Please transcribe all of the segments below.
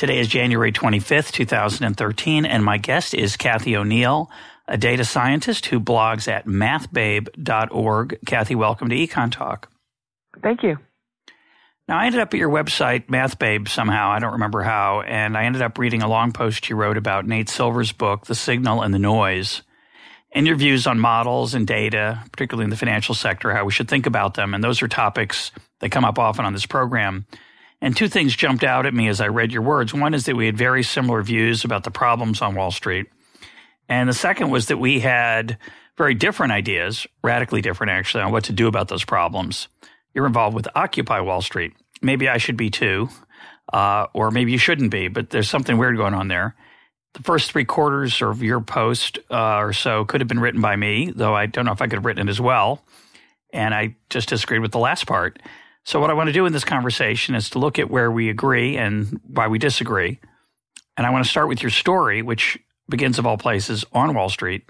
Today is January 25th, 2013, and my guest is Cathy O'Neil, a data scientist who blogs at mathbabe.org. Cathy, welcome to Econ Talk. Thank you. Now, I ended up at your website, MathBabe, somehow. I don't remember how. And I ended up reading a long post you wrote about Nate Silver's book, The Signal and the Noise, and your views on models and data, particularly in the financial sector, how we should think about them. And those are topics that come up often on this program. And two things jumped out at me as I read your words. One is that we had very similar views about the problems on Wall Street. And the second was that we had very different ideas, radically different actually, on what to do about those problems. You're involved with Occupy Wall Street. Maybe I should be too, uh, or maybe you shouldn't be, but there's something weird going on there. The first three quarters of your post uh, or so could have been written by me, though I don't know if I could have written it as well. And I just disagreed with the last part. So, what I want to do in this conversation is to look at where we agree and why we disagree. And I want to start with your story, which begins of all places on Wall Street.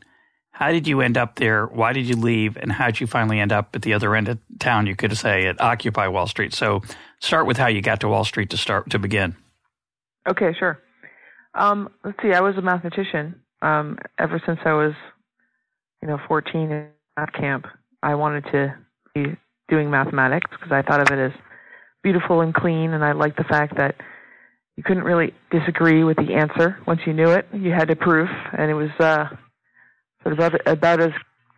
How did you end up there? Why did you leave? And how did you finally end up at the other end of town? You could say at Occupy Wall Street. So, start with how you got to Wall Street to start to begin. Okay, sure. Um, let's see. I was a mathematician um, ever since I was, you know, 14 in math camp. I wanted to be doing mathematics because I thought of it as beautiful and clean, and I liked the fact that you couldn't really disagree with the answer once you knew it. You had to proof, and it was uh, sort of about, about as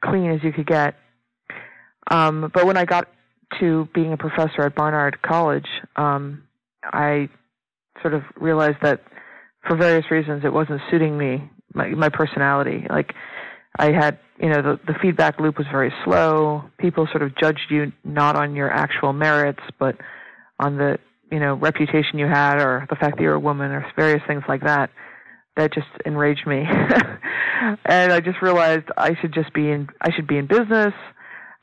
clean as you could get. Um, but when I got to being a professor at Barnard College, um, I sort of realized that for various reasons it wasn't suiting me, my, my personality. Like I had, you know, the, the feedback loop was very slow. People sort of judged you not on your actual merits, but on the, you know, reputation you had or the fact that you're a woman or various things like that. That just enraged me. and I just realized I should just be in, I should be in business.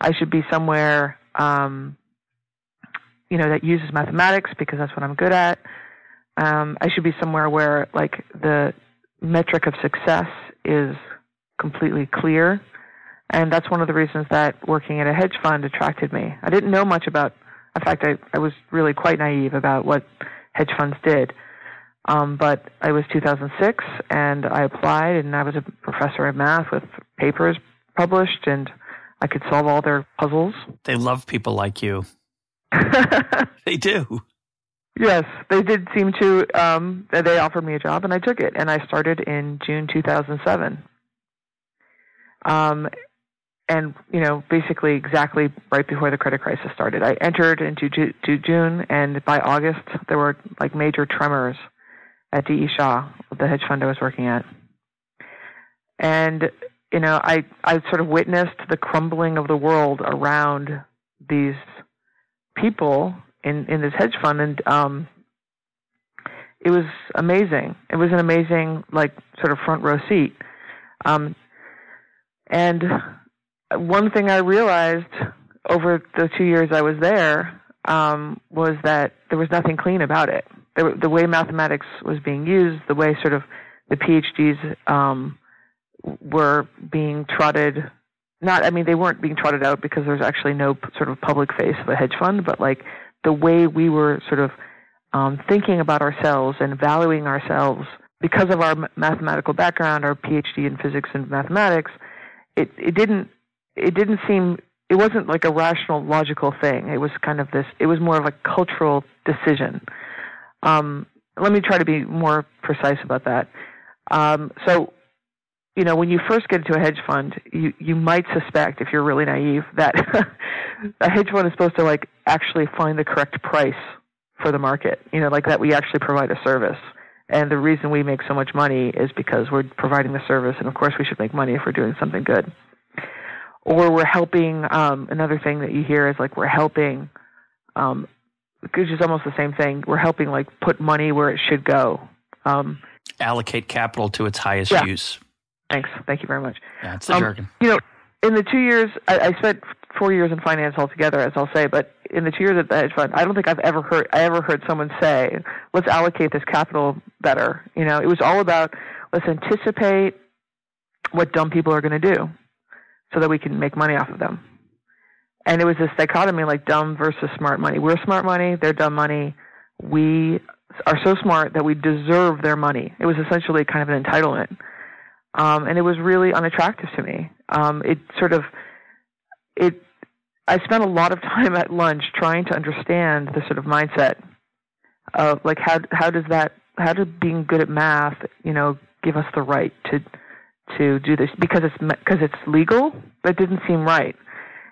I should be somewhere, um, you know, that uses mathematics because that's what I'm good at. Um, I should be somewhere where like the metric of success is completely clear. And that's one of the reasons that working at a hedge fund attracted me. I didn't know much about, in fact, I, I was really quite naive about what hedge funds did. Um, but it was 2006 and I applied and I was a professor of math with papers published and I could solve all their puzzles. They love people like you. they do. Yes, they did seem to. Um, they offered me a job, and I took it. And I started in June 2007. Um, and you know, basically exactly right before the credit crisis started. I entered into to June, and by August there were like major tremors at D. E. Shaw, the hedge fund I was working at. And you know, I I sort of witnessed the crumbling of the world around these people in in this hedge fund, and um, it was amazing. It was an amazing like sort of front row seat. Um, and one thing I realized over the two years I was there um, was that there was nothing clean about it. The, the way mathematics was being used, the way sort of the PhDs um, were being trotted. Not, I mean, they weren't being trotted out because there's actually no sort of public face of a hedge fund, but like the way we were sort of um, thinking about ourselves and valuing ourselves because of our mathematical background, our PhD in physics and mathematics it it didn't it didn't seem it wasn't like a rational logical thing. It was kind of this it was more of a cultural decision. Um, let me try to be more precise about that. Um, so you know when you first get into a hedge fund you you might suspect if you're really naive that a hedge fund is supposed to like actually find the correct price for the market you know like that we actually provide a service and the reason we make so much money is because we're providing the service, and of course, we should make money if we're doing something good. Or we're helping. Um, another thing that you hear is like we're helping um, which is almost the same thing. We're helping like put money where it should go. Um, Allocate capital to its highest Yeah. use. thanks, thank you very much. Yeah, it's the Um, jargon. You know, in the two years, I, I spent four years in finance altogether, as I'll say. But in the two years at the hedge fund, I don't think I've ever heard I ever heard someone say, "Let's allocate this capital better." You know, it was all about let's anticipate what dumb people are going to do, so that we can make money off of them. And it was this dichotomy, like dumb versus smart money. We're smart money; they're dumb money. We are so smart that we deserve their money. It was essentially kind of an entitlement um, and it was really unattractive to me. Um, it sort of it. I spent a lot of time at lunch trying to understand the sort of mindset of like how how does that how does being good at math you know give us the right to to do this because it's because it's legal that didn't seem right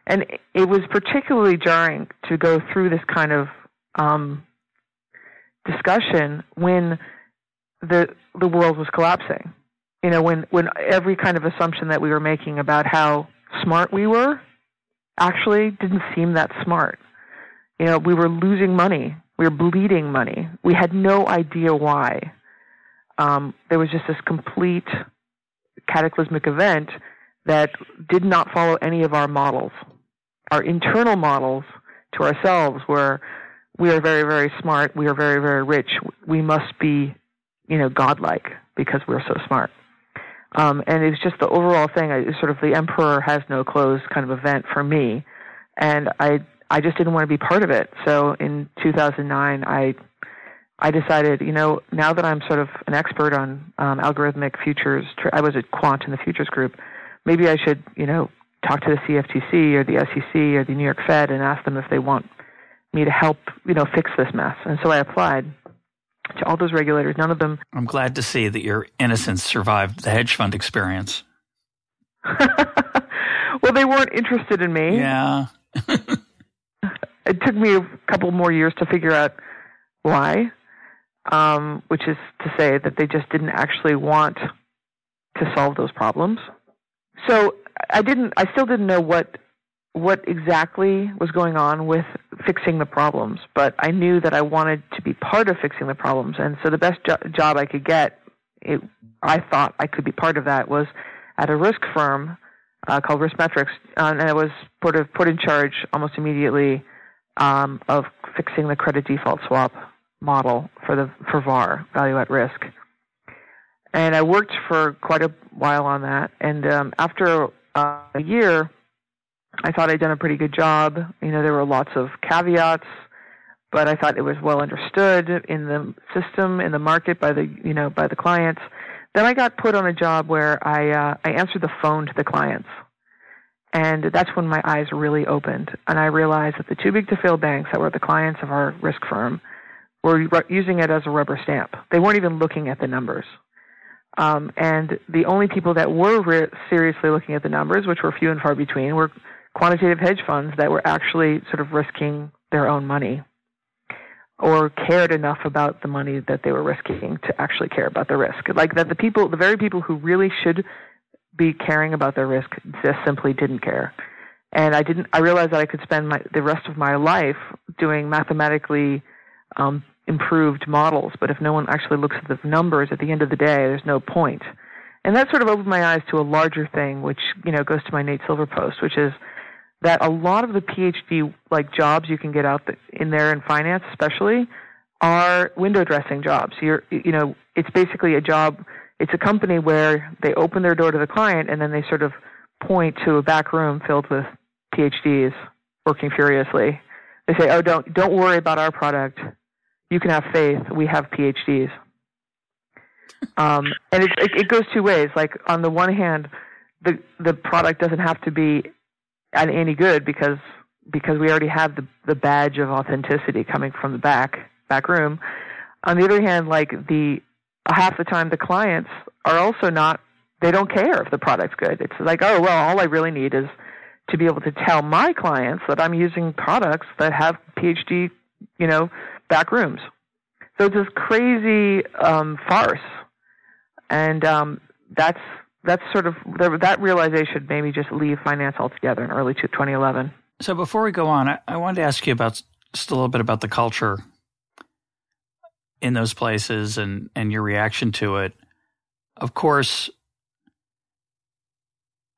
and it was particularly jarring to go through this kind of um, discussion when the the world was collapsing you know when when every kind of assumption that we were making about how smart we were actually didn't seem that smart. You know we were losing money. We were bleeding money. We had no idea why. Um, there was just this complete cataclysmic event that did not follow any of our models. Our internal models to ourselves were we are very very smart. We are very very rich. We must be you know godlike because we're so smart um, and it was just the overall thing. I, sort of the emperor has no clothes kind of event for me, and I I just didn't want to be part of it. So in 2009, I I decided, you know, now that I'm sort of an expert on um, algorithmic futures, I was at Quant in the futures group. Maybe I should, you know, talk to the CFTC or the SEC or the New York Fed and ask them if they want me to help, you know, fix this mess. And so I applied to all those regulators. None of them I'm glad to see that your innocence survived the hedge fund experience. well, they weren't interested in me. Yeah. It took me a couple more years to figure out why, um, which is to say that they just didn't actually want to solve those problems. So I didn't. I still didn't know what what exactly was going on with fixing the problems, but I knew that I wanted to be part of fixing the problems, and so the best jo- job I could get, it, I thought I could be part of that, was at a risk firm uh, called Riskmetrics, uh, and I was sort of put in charge almost immediately um, of fixing the credit default swap model for the for VAR value at risk. And I worked for quite a while on that, and um, after uh, a year, I thought I'd done a pretty good job. You know, there were lots of caveats, but I thought it was well understood in the system, in the market by the you know by the clients. Then I got put on a job where I uh, I answered the phone to the clients, and that's when my eyes really opened, and I realized that the too big to fail banks that were the clients of our risk firm were using it as a rubber stamp. They weren't even looking at the numbers. Um, and the only people that were re- seriously looking at the numbers, which were few and far between, were quantitative hedge funds that were actually sort of risking their own money or cared enough about the money that they were risking to actually care about the risk. Like that the people, the very people who really should be caring about their risk just simply didn't care. And I didn't, I realized that I could spend my, the rest of my life doing mathematically um, improved models, but if no one actually looks at the numbers at the end of the day, there's no point. And that sort of opened my eyes to a larger thing, which, you know, goes to my Nate Silver post, which is that a lot of the PhD like jobs you can get out in there in finance, especially, are window dressing jobs. You're, you know, it's basically a job. It's a company where they open their door to the client and then they sort of point to a back room filled with PhDs working furiously. They say, "Oh, don't don't worry about our product. You can have faith. We have PhDs." um, and it, it it goes two ways. Like on the one hand, the the product doesn't have to be any good because because we already have the the badge of authenticity coming from the back back room. On the other hand, like the half the time the clients are also not they don't care if the product's good. It's like, oh well, all I really need is to be able to tell my clients that I'm using products that have PhD, you know, back rooms. So it's this crazy um, farce, and um, that's that's sort of that realization made me just leave finance altogether in early 2011. So before we go on, I, I wanted to ask you about just a little bit about the culture in those places and and your reaction to it. Of course,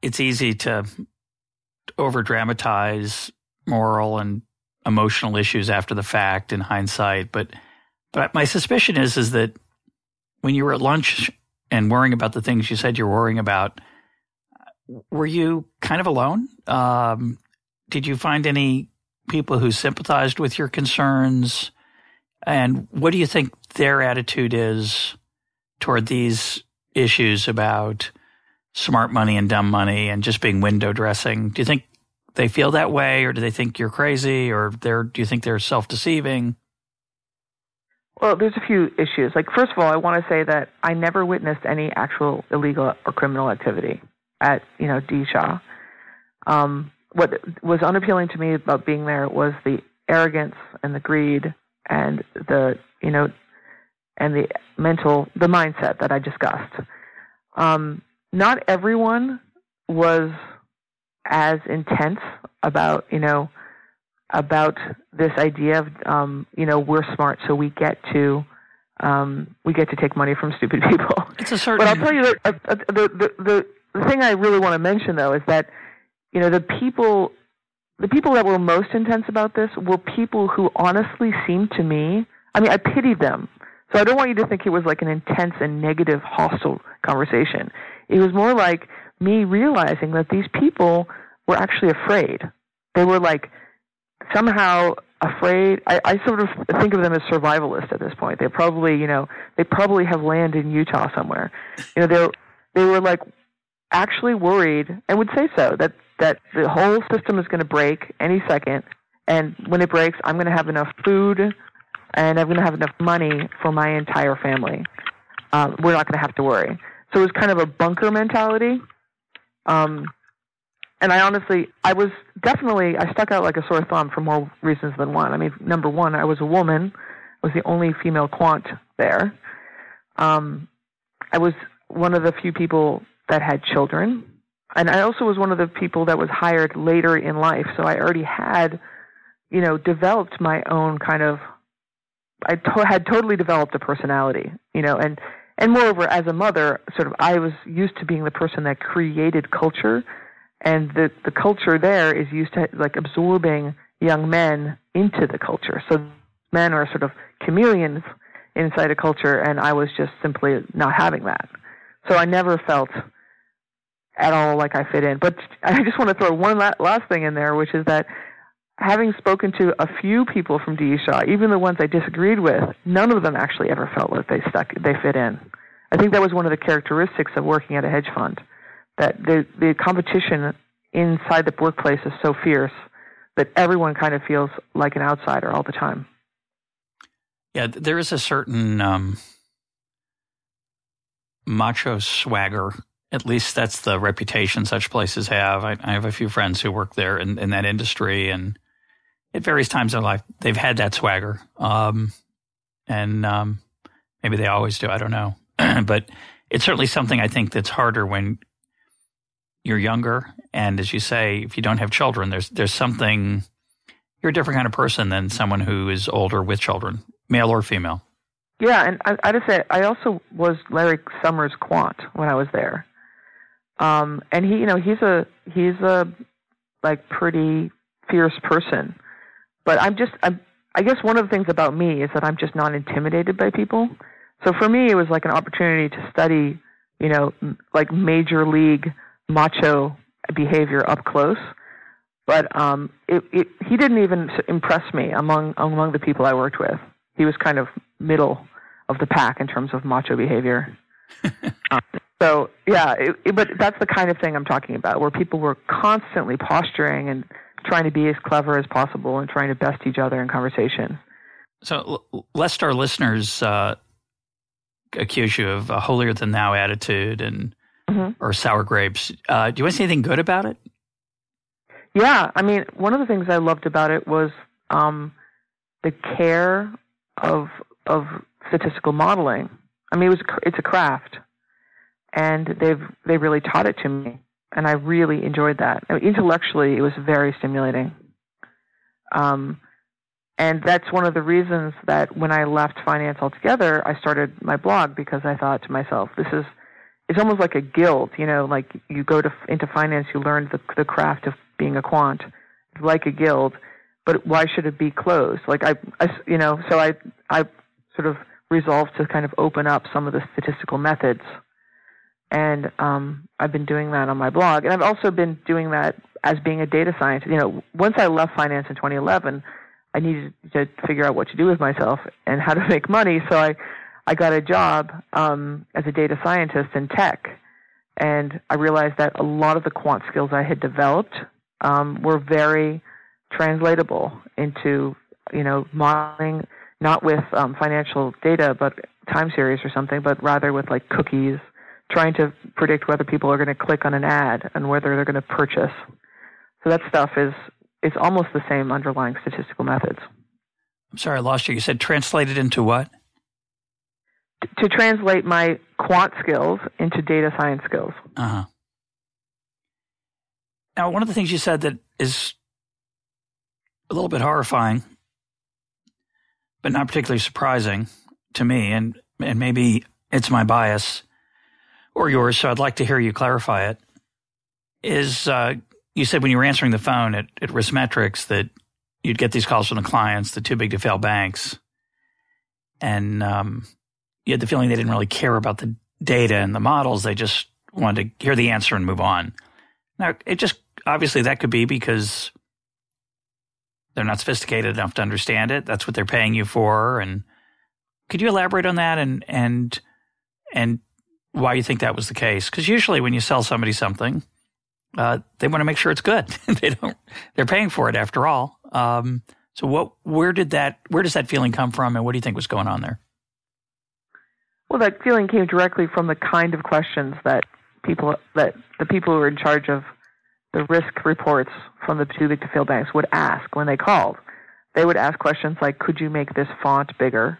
it's easy to over dramatize moral and emotional issues after the fact in hindsight, but but my suspicion is is that when you were at lunch and worrying about the things you said you're worrying about, were you kind of alone? Um, did you find any people who sympathized with your concerns? And what do you think their attitude is toward these issues about smart money and dumb money and just being window dressing? Do you think they feel that way, or do they think you're crazy, or they're, do you think they're self deceiving? Well, there's a few issues. Like, first of all, I want to say that I never witnessed any actual illegal or criminal activity at, you know, D. Shaw. Um, what was unappealing to me about being there was the arrogance and the greed and the, you know, and the mental, the mindset that I discussed. Um, not everyone was as intense about, you know, about this idea of um, you know we're smart, so we get to um, we get to take money from stupid people. It's a certain. But I'll tell you that uh, uh, the, the the the thing I really want to mention though is that you know the people the people that were most intense about this were people who honestly seemed to me. I mean, I pitied them. So I don't want you to think it was like an intense and negative, hostile conversation. It was more like me realizing that these people were actually afraid. They were like somehow afraid. I, I sort of think of them as survivalists at this point. They probably, you know, they probably have land in Utah somewhere. You know, they they were like actually worried and would say so that that the whole system is going to break any second, and when it breaks, I'm going to have enough food and I'm going to have enough money for my entire family. Um, we're not going to have to worry. So it was kind of a bunker mentality. Um, and I honestly, I was definitely, I stuck out like a sore thumb for more reasons than one. I mean, number one, I was a woman, I was the only female quant there. Um, I was one of the few people that had children, and I also was one of the people that was hired later in life. So I already had, you know, developed my own kind of, I to- had totally developed a personality, you know, and and moreover, as a mother, sort of, I was used to being the person that created culture and the the culture there is used to like absorbing young men into the culture. So men are sort of chameleons inside a culture, and I was just simply not having that. So I never felt at all like I fit in. But I just want to throw one last thing in there, which is that having spoken to a few people from D. Shaw, even the ones I disagreed with, none of them actually ever felt like they stuck they fit in. I think that was one of the characteristics of working at a hedge fund that the the competition inside the workplace is so fierce that everyone kind of feels like an outsider all the time. Yeah, there is a certain um, macho swagger. At least that's the reputation such places have. I, I have a few friends who work there in, in, that industry, and at various times in life, they've had that swagger. Um, and um, maybe they always do. I don't know. but it's certainly something I think that's harder when you're younger, and as you say, if you don't have children, there's there's something you're a different kind of person than someone who is older with children, male or female. Yeah, and I, I just say I also was Larry Summers quant when I was there, um, and he, you know, he's a he's a like pretty fierce person, but I'm just I'm, I guess one of the things about me is that I'm just not intimidated by people. So for me, it was like an opportunity to study, you know, like major league macho behavior up close. But um, it, it, he didn't even impress me among among the people I worked with. He was kind of middle of the pack in terms of macho behavior. um, so yeah, it, but that's the kind of thing I'm talking about, where people were constantly posturing and trying to be as clever as possible and trying to best each other in conversation. So, lest our listeners uh, accuse you of a holier than thou attitude and mm-hmm. or sour grapes. Uh, do you want to say anything good about it? Yeah, I mean, one of the things I loved about it was um, the care of of statistical modeling. I mean, it was it's a craft, and they've they really taught it to me, and I really enjoyed that. I mean, intellectually, it was very stimulating. Um, And that's one of the reasons that when I left finance altogether, I started my blog because I thought to myself, this is it's almost like a guild, you know, like you go to into finance, you learn the the craft of being a quant, like a guild, but why should it be closed? Like I, I you know, so I I sort of resolved to kind of open up some of the statistical methods, and um, I've been doing that on my blog, and I've also been doing that as being a data scientist. You know, once I left finance in 2011 I needed to figure out what to do with myself and how to make money. So I, I got a job um, as a data scientist in tech, and I realized that a lot of the quant skills I had developed um, were very translatable into, you know, modeling, not with um, financial data, but time series or something, but rather with like cookies, trying to predict whether people are going to click on an ad and whether they're going to purchase. So that stuff is it's almost the same underlying statistical methods. I'm sorry, I lost you. You said translated into what? To translate my quant skills into data science skills. Uh huh. Now, one of the things you said that is a little bit horrifying, but not particularly surprising to me, and and maybe it's my bias or yours, so I'd like to hear you clarify it. Is uh, you said when you were answering the phone at, at Riskmetrics that you'd get these calls from the clients, the too big to fail banks, and um, you had the feeling they didn't really care about the data and the models. They just wanted to hear the answer and move on. Now, it just obviously that could be because they're not sophisticated enough to understand it. That's what they're paying you for. And could you elaborate on that and and and why you think that was the case? Because usually when you sell somebody something, uh, they want to make sure it's good. they don't. They're paying for it after all. Um, so what? Where did that? Where does that feeling come from, and what do you think was going on there? Well, that feeling came directly from the kind of questions that people that the people who were in charge of the risk reports from the too big to fail banks would ask when they called. They would ask questions like, "Could you make this font bigger?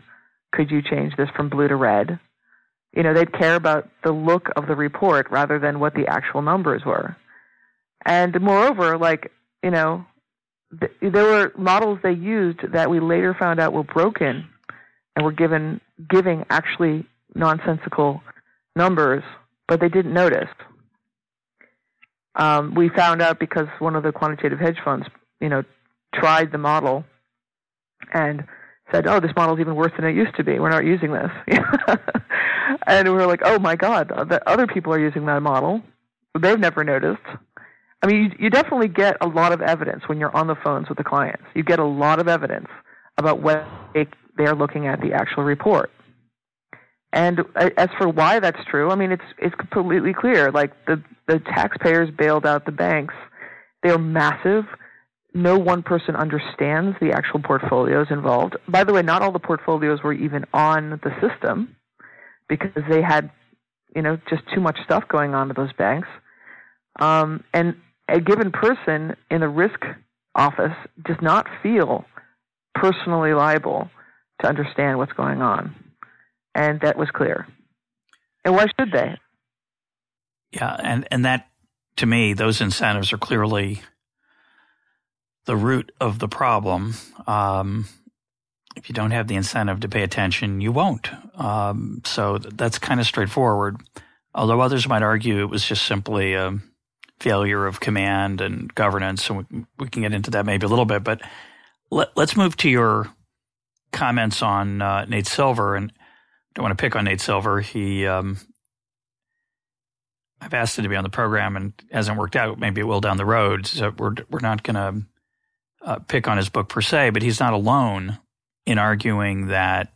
Could you change this from blue to red?" You know, they'd care about the look of the report rather than what the actual numbers were. And moreover, like, you know, th- there were models they used that we later found out were broken and were given giving actually nonsensical numbers, but they didn't notice. Um, we found out because one of the quantitative hedge funds, you know, tried the model and said, "Oh, this model is even worse than it used to be. We're not using this." and we were like, "Oh my God, the other people are using that model. They've never noticed." I mean, you, you definitely get a lot of evidence when you're on the phones with the clients. You get a lot of evidence about what they, they're looking at the actual report. And as for why that's true, I mean, it's it's completely clear. Like the the taxpayers bailed out the banks. They're massive. No one person understands the actual portfolios involved. By the way, not all the portfolios were even on the system because they had, you know, just too much stuff going on at those banks. Um, and a given person in the risk office does not feel personally liable to understand what's going on. And that was clear. And why should they? Yeah, and, and that to me, those incentives are clearly the root of the problem. Um, if you don't have the incentive to pay attention, you won't. Um, so that's kind of straightforward. Although others might argue it was just simply a, failure of command and governance, and we, we can get into that maybe a little bit. But let, us move to your comments on uh, Nate Silver, and don't want to pick on Nate Silver. He, um, I've asked him to be on the program, and hasn't worked out. Maybe it will down the road. So we're we're not going to uh, pick on his book per se, but he's not alone in arguing that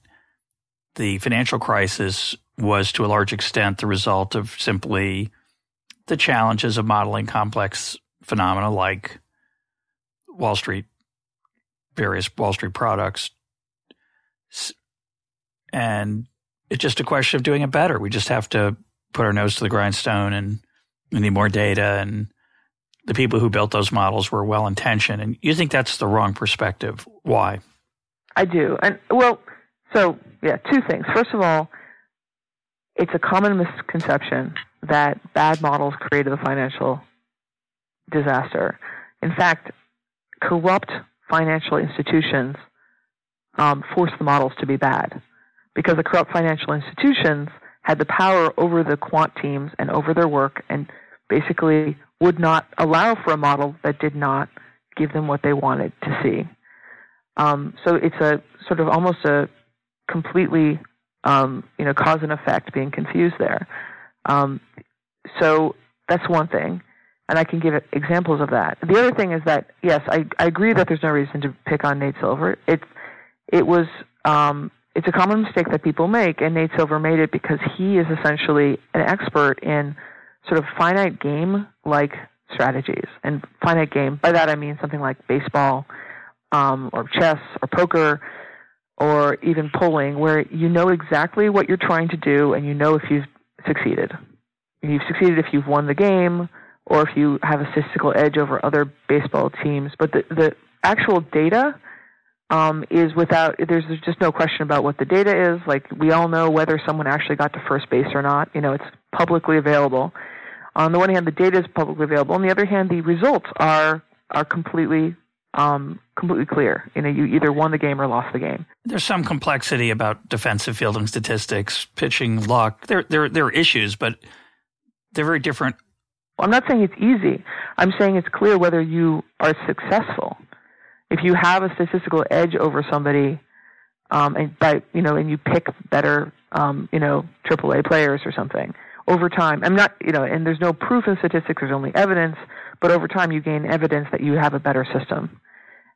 the financial crisis was to a large extent the result of simply the challenges of modeling complex phenomena like Wall Street, various Wall Street products. And it's just a question of doing it better. We just have to put our nose to the grindstone and we need more data. And the people who built those models were well intentioned. And you think that's the wrong perspective. Why? I do. And well, so yeah, two things. First of all, it's a common misconception that bad models created the financial disaster. In fact, corrupt financial institutions um, forced the models to be bad because the corrupt financial institutions had the power over the quant teams and over their work and basically would not allow for a model that did not give them what they wanted to see. Um, so it's a sort of almost a completely um, you know cause and effect being confused there. Um, so that's one thing, and I can give examples of that. The other thing is that yes, I, I agree that there's no reason to pick on Nate Silver. It's it was um, it's a common mistake that people make, and Nate Silver made it because he is essentially an expert in sort of finite game like strategies. And finite game, by that I mean something like baseball um, or chess or poker or even polling, where you know exactly what you're trying to do and you know if you've succeeded. You've succeeded if you've won the game or if you have a statistical edge over other baseball teams. But the, the actual data um, is without there's, there's just no question about what the data is. Like we all know whether someone actually got to first base or not. You know, it's publicly available. On the one hand, the data is publicly available. On the other hand, the results are are completely um, completely clear. You know, you either won the game or lost the game. There's some complexity about defensive fielding statistics, pitching luck. There, there, there are issues, but they're very different. I'm not saying it's easy. I'm saying it's clear whether you are successful. If you have a statistical edge over somebody, um, and by you know, and you pick better, um, you know, AAA players or something, over time. I'm not, you know, and there's no proof in statistics, there's only evidence, but over time you gain evidence that you have a better system.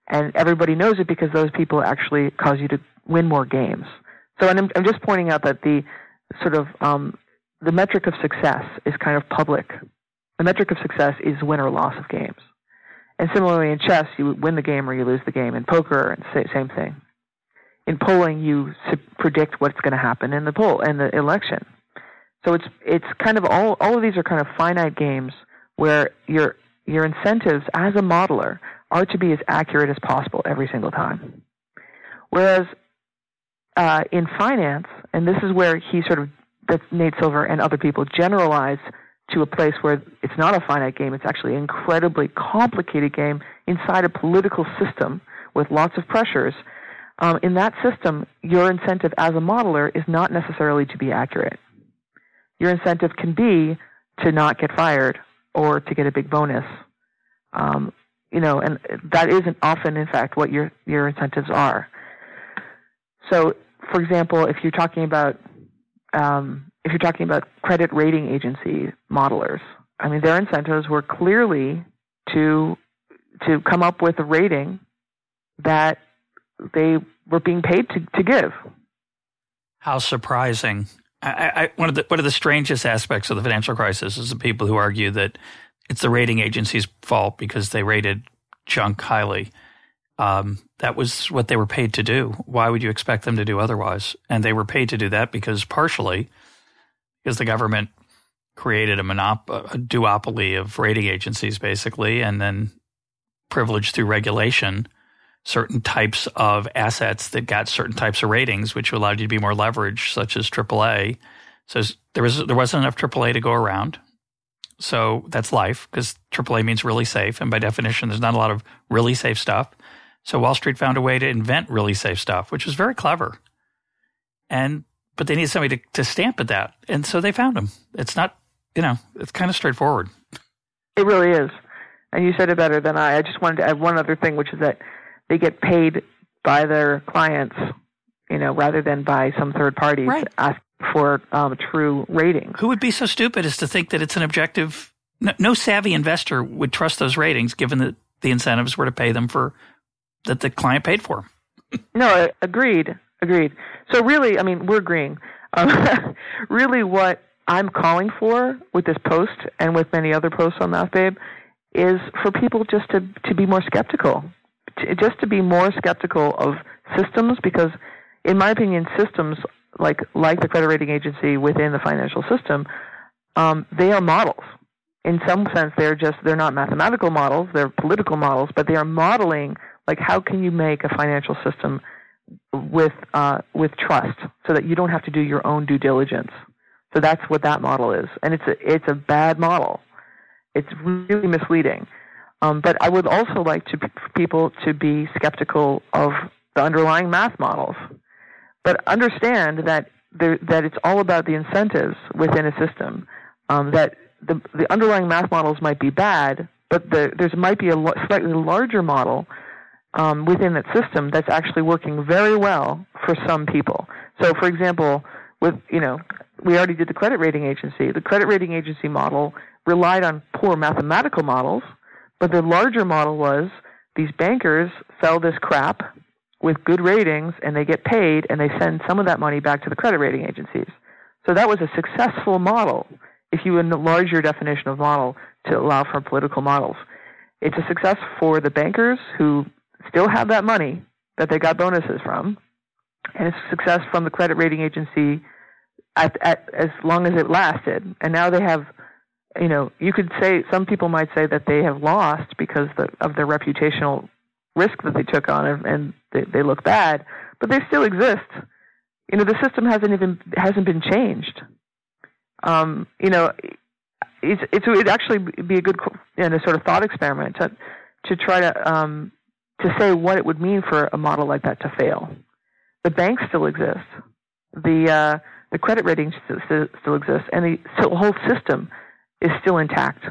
And everybody knows it because those people actually cause you to win more games. So I'm, I'm just pointing out that the sort of, um, the metric of success is kind of public. The metric of success is win or loss of games. And similarly in chess, you win the game or you lose the game. In poker, and same thing. In polling, you predict what's going to happen in the poll in the election. So it's it's kind of all all of these are kind of finite games where your your incentives as a modeler are to be as accurate as possible every single time. Whereas uh, in finance, and this is where he sort of that Nate Silver and other people generalize to a place where it's not a finite game, it's actually an incredibly complicated game inside a political system with lots of pressures. Um, in that system, your incentive as a modeler is not necessarily to be accurate your incentive can be to not get fired or to get a big bonus. Um, you know, and that isn't often, in fact, what your your incentives are. So, for example, if you're talking about um, if you're talking about credit rating agency modelers, I mean, their incentives were clearly to to come up with a rating that they were being paid to, to give. How surprising! I, I, one of the one of the strangest aspects of the financial crisis is the people who argue that it's the rating agency's fault because they rated junk highly. Um, that was what they were paid to do. Why would you expect them to do otherwise? And they were paid to do that because partially because the government created a monop- a duopoly of rating agencies basically, and then privileged through regulation certain types of assets that got certain types of ratings, which allowed you to be more leveraged, such as AAA. So there was there wasn't enough AAA to go around. So that's life because AAA means really safe, and by definition, there's not a lot of really safe stuff. So Wall Street found a way to invent really safe stuff, which was very clever. And but they needed somebody to, to stamp at that, and so they found him. It's not, you know, it's kind of straightforward. It really is, and you said it better than I. I just wanted to add one other thing, which is that they get paid by their clients, you know, rather than by some third party right. ask for um, true ratings. Who would be so stupid as to think that it's an objective? No, no savvy investor would trust those ratings, given that the incentives were to pay them for that the client paid for. no, agreed, agreed. So really, I mean, we're agreeing. Um, really, what I'm calling for with this post and with many other posts on MathBabe is for people just to to be more skeptical to, just to be more skeptical of systems because, in my opinion, systems like like the credit rating agency within the financial system, um, they are models. In some sense, they're just they're not mathematical models; they're political models, but they are modeling like how can you make a financial system with uh, with trust so that you don't have to do your own due diligence. So that's what that model is, and it's a it's a bad model. It's really misleading. Um, but I would also like to people to be skeptical of the underlying math models. But understand that there, that it's all about the incentives within a system. Um, that the the underlying math models might be bad, but the, there might be a slightly larger model um, within that system that's actually working very well for some people. So, for example, with you know, we already did the credit rating agency. The credit rating agency model relied on poor mathematical models, but the larger model was these bankers sell this crap with good ratings and they get paid and they send some of that money back to the credit rating agencies. So that was a successful model if you enlarge your definition of model to allow for political models. It's a success for the bankers who still have that money that they got bonuses from, and it's success from the credit rating agency at, at as long as it lasted. And now they have you know, you could say some people might say that they have lost because the, of their reputational risk that they took on and they, they look bad, but they still exist. You know, the system hasn't even hasn't been changed. Um, you know, it's it's it'd actually be a good you know, sort of thought experiment to to try to um, to say what it would mean for a model like that to fail. The banks still exist. The uh, the credit ratings still, still exist, and the, the whole system is still intact.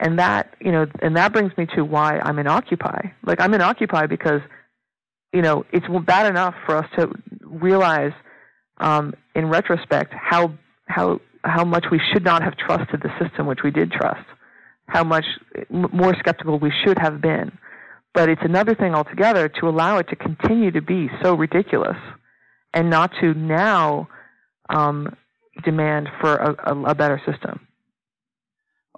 And that, you know, and that brings me to why I'm in Occupy. Like I'm in Occupy because, you know, it's bad enough for us to realize, um, in retrospect, how how how much we should not have trusted the system, which we did trust. How much more skeptical we should have been. But it's another thing altogether to allow it to continue to be so ridiculous, and not to now um, demand for a, a, a better system.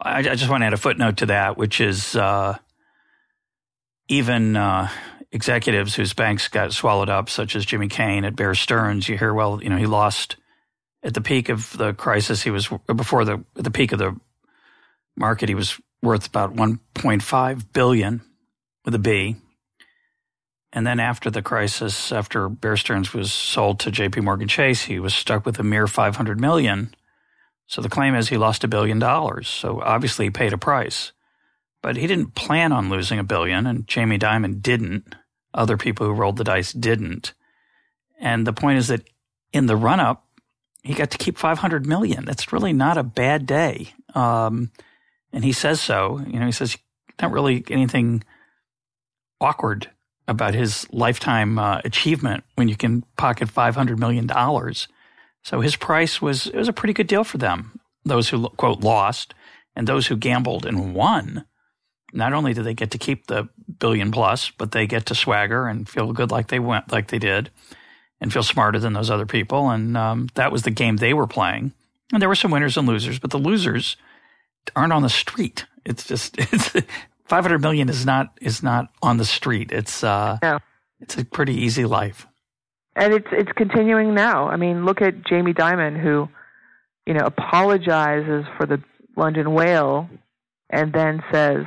I, I, just want to add a footnote to that, which is uh, even uh, executives whose banks got swallowed up, such as Jimmy Cayne at Bear Stearns. You hear, well, you know, he lost at the peak of the crisis. He was before the the peak of the market. He was worth about 1.5 billion with a B. And then after the crisis, after Bear Stearns was sold to J.P. Morgan Chase, he was stuck with a mere 500 million. So the claim is he lost a billion dollars. So obviously he paid a price. But he didn't plan on losing a billion, and Jamie Dimon didn't. Other people who rolled the dice didn't. And the point is that in the run up, he got to keep 500 million. That's really not a bad day. Um, and he says so. You know, he says not really anything awkward about his lifetime uh, achievement when you can pocket $500 million. So his price was it was a pretty good deal for them. Those who quote lost and those who gambled and won. Not only do they get to keep the billion plus, but they get to swagger and feel good like they went like they did, and feel smarter than those other people. And um, that was the game they were playing. And there were some winners and losers, but the losers aren't on the street. It's just it's 500 million is not is not on the street. It's uh, no. it's a pretty easy life and it's it's continuing now. I mean, look at Jamie Dimon, who, you know, apologizes for the London whale, and then says,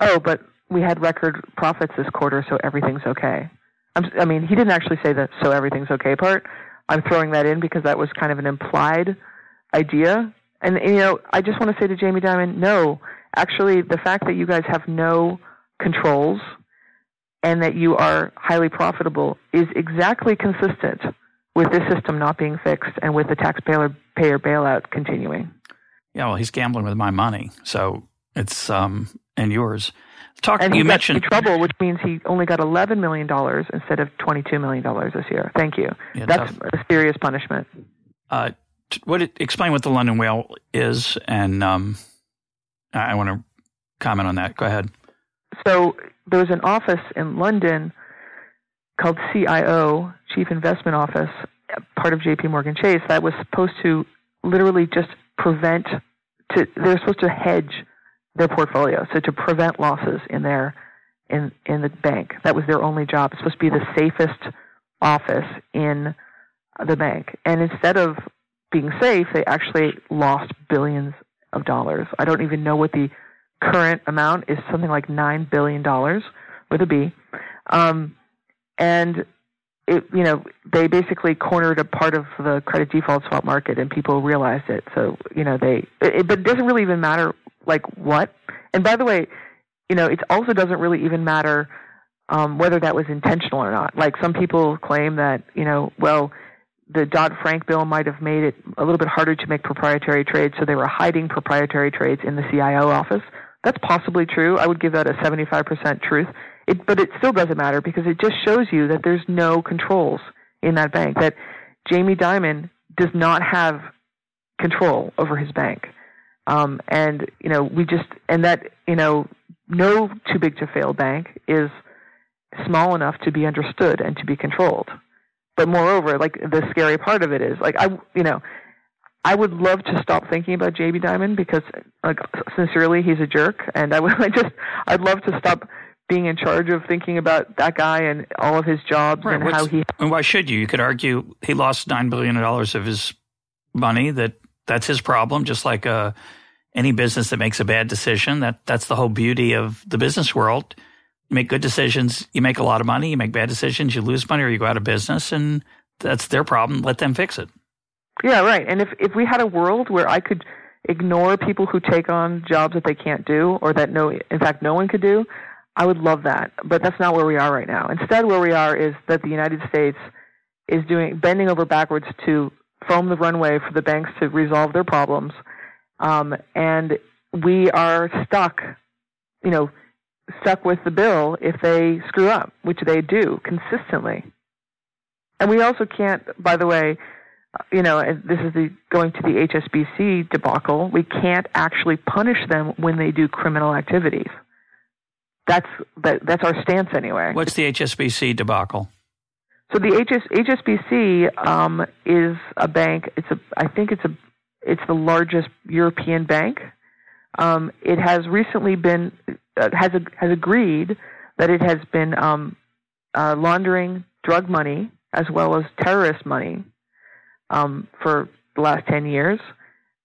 "Oh, but we had record profits this quarter, so everything's okay." I'm, I mean, he didn't actually say the "so everything's okay" part. I'm throwing that in because that was kind of an implied idea. And you know, I just want to say to Jamie Dimon, no, actually, the fact that you guys have no controls and that you are highly profitable is exactly consistent with this system not being fixed and with the taxpayer payer bailout continuing. Yeah, well, he's gambling with my money, so it's um and yours. Talk. And you mentioned trouble, which means he only got eleven million dollars instead of twenty two million dollars this year. Thank you. Yeah, That's tough. a serious punishment. Uh, what explain what the London whale is, and um, I want to comment on that. Go ahead. So there was an office in London called CIO, Chief Investment Office, part of JP Morgan Chase, that was supposed to literally just prevent to they're supposed to hedge their portfolio, so to prevent losses in their in in the bank. That was their only job. It's supposed to be the safest office in the bank. And instead of being safe, they actually lost billions of dollars. I don't even know what the current amount is something like nine billion dollars with a B, um, and it, you know they basically cornered a part of the credit default swap market, and people realized it. So you know they, it, but it doesn't really even matter like what. And by the way, you know it also doesn't really even matter um, whether that was intentional or not. Like some people claim that, you know, well, the Dodd Frank bill might have made it a little bit harder to make proprietary trades, so they were hiding proprietary trades in the CIO office. That's possibly true. I would give that a 75% truth. It, but it still doesn't matter because it just shows you that there's no controls in that bank. That Jamie Dimon does not have control over his bank, um, and you know we just and that you know no too big to fail bank is small enough to be understood and to be controlled. But moreover, like the scary part of it is like I you know I would love to stop thinking about Jamie Dimon because like sincerely he's a jerk and I would I just I'd love to stop being in charge of thinking about that guy and all of his jobs right, and how he and why should you? You could argue he lost 9 billion dollars of his money that that's his problem just like uh, any business that makes a bad decision that that's the whole beauty of the business world you make good decisions, you make a lot of money. You make bad decisions, you lose money or you go out of business, and that's their problem. Let them fix it. Yeah, right. And if if we had a world where I could ignore people who take on jobs that they can't do or that no, in fact, no one could do, I would love that. But that's not where we are right now. Instead, where we are is that the United States is doing bending over backwards to foam the runway for the banks to resolve their problems, um, and we are stuck. You know, stuck with the bill if they screw up, which they do consistently. And we also can't, by the way, you know, this is the going to the HSBC debacle. We can't actually punish them when they do criminal activities. That's that, that's our stance anyway. What's the HSBC debacle? So the HS, HSBC um, is a bank. It's a I think it's a it's the largest European bank. Um, it has recently been uh, has has agreed that it has been um, uh, laundering drug money as well as terrorist money um, for the last ten years,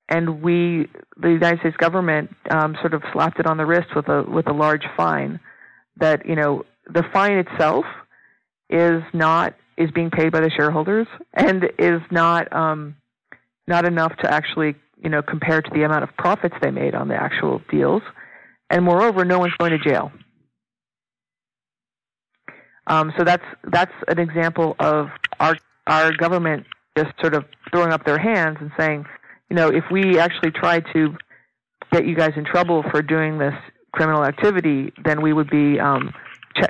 and we, the United States government, um, sort of slapped it on the wrist with a with a large fine. That you know the fine itself is not is being paid by the shareholders and is not um, not enough to actually you know compare to the amount of profits they made on the actual deals and moreover, no one's going to jail. Um, so that's that's an example of our our government just sort of throwing up their hands and saying, you know, if we actually try to get you guys in trouble for doing this criminal activity, then we would be, um,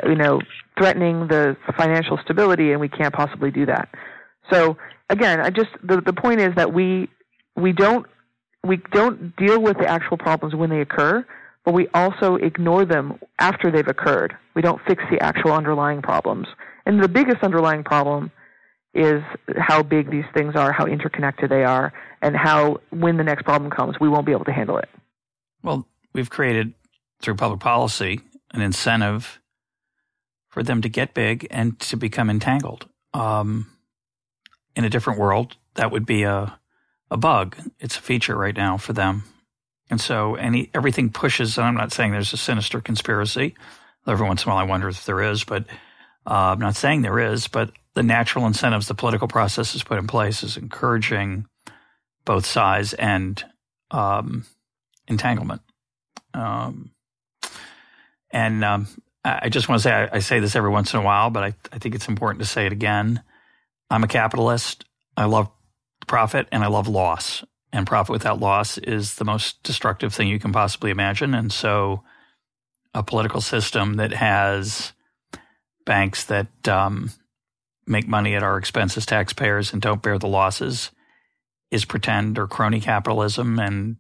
you know, threatening the financial stability, and we can't possibly do that. So again, I just the the point is that we we don't we don't deal with the actual problems when they occur but we also ignore them after they've occurred. We don't fix the actual underlying problems. And the biggest underlying problem is how big these things are, how interconnected they are, and how when the next problem comes, we won't be able to handle it. Well, we've created through public policy an incentive for them to get big and to become entangled. Um, in a different world, that would be a a bug. It's a feature right now for them. And so any everything pushes, and I'm not saying there's a sinister conspiracy. Every once in a while I wonder if there is, but uh, I'm not saying there is, but the natural incentives the political process has put in place is encouraging both sides and um, entanglement. Um, and um, I just want to say, I, I, say this every once in a while, but I, I think it's important to say it again. I'm a capitalist. I love profit and I love loss and profit without loss is the most destructive thing you can possibly imagine. And so, a political system that has banks that um, make money at our expense as taxpayers and don't bear the losses is pretend or crony capitalism and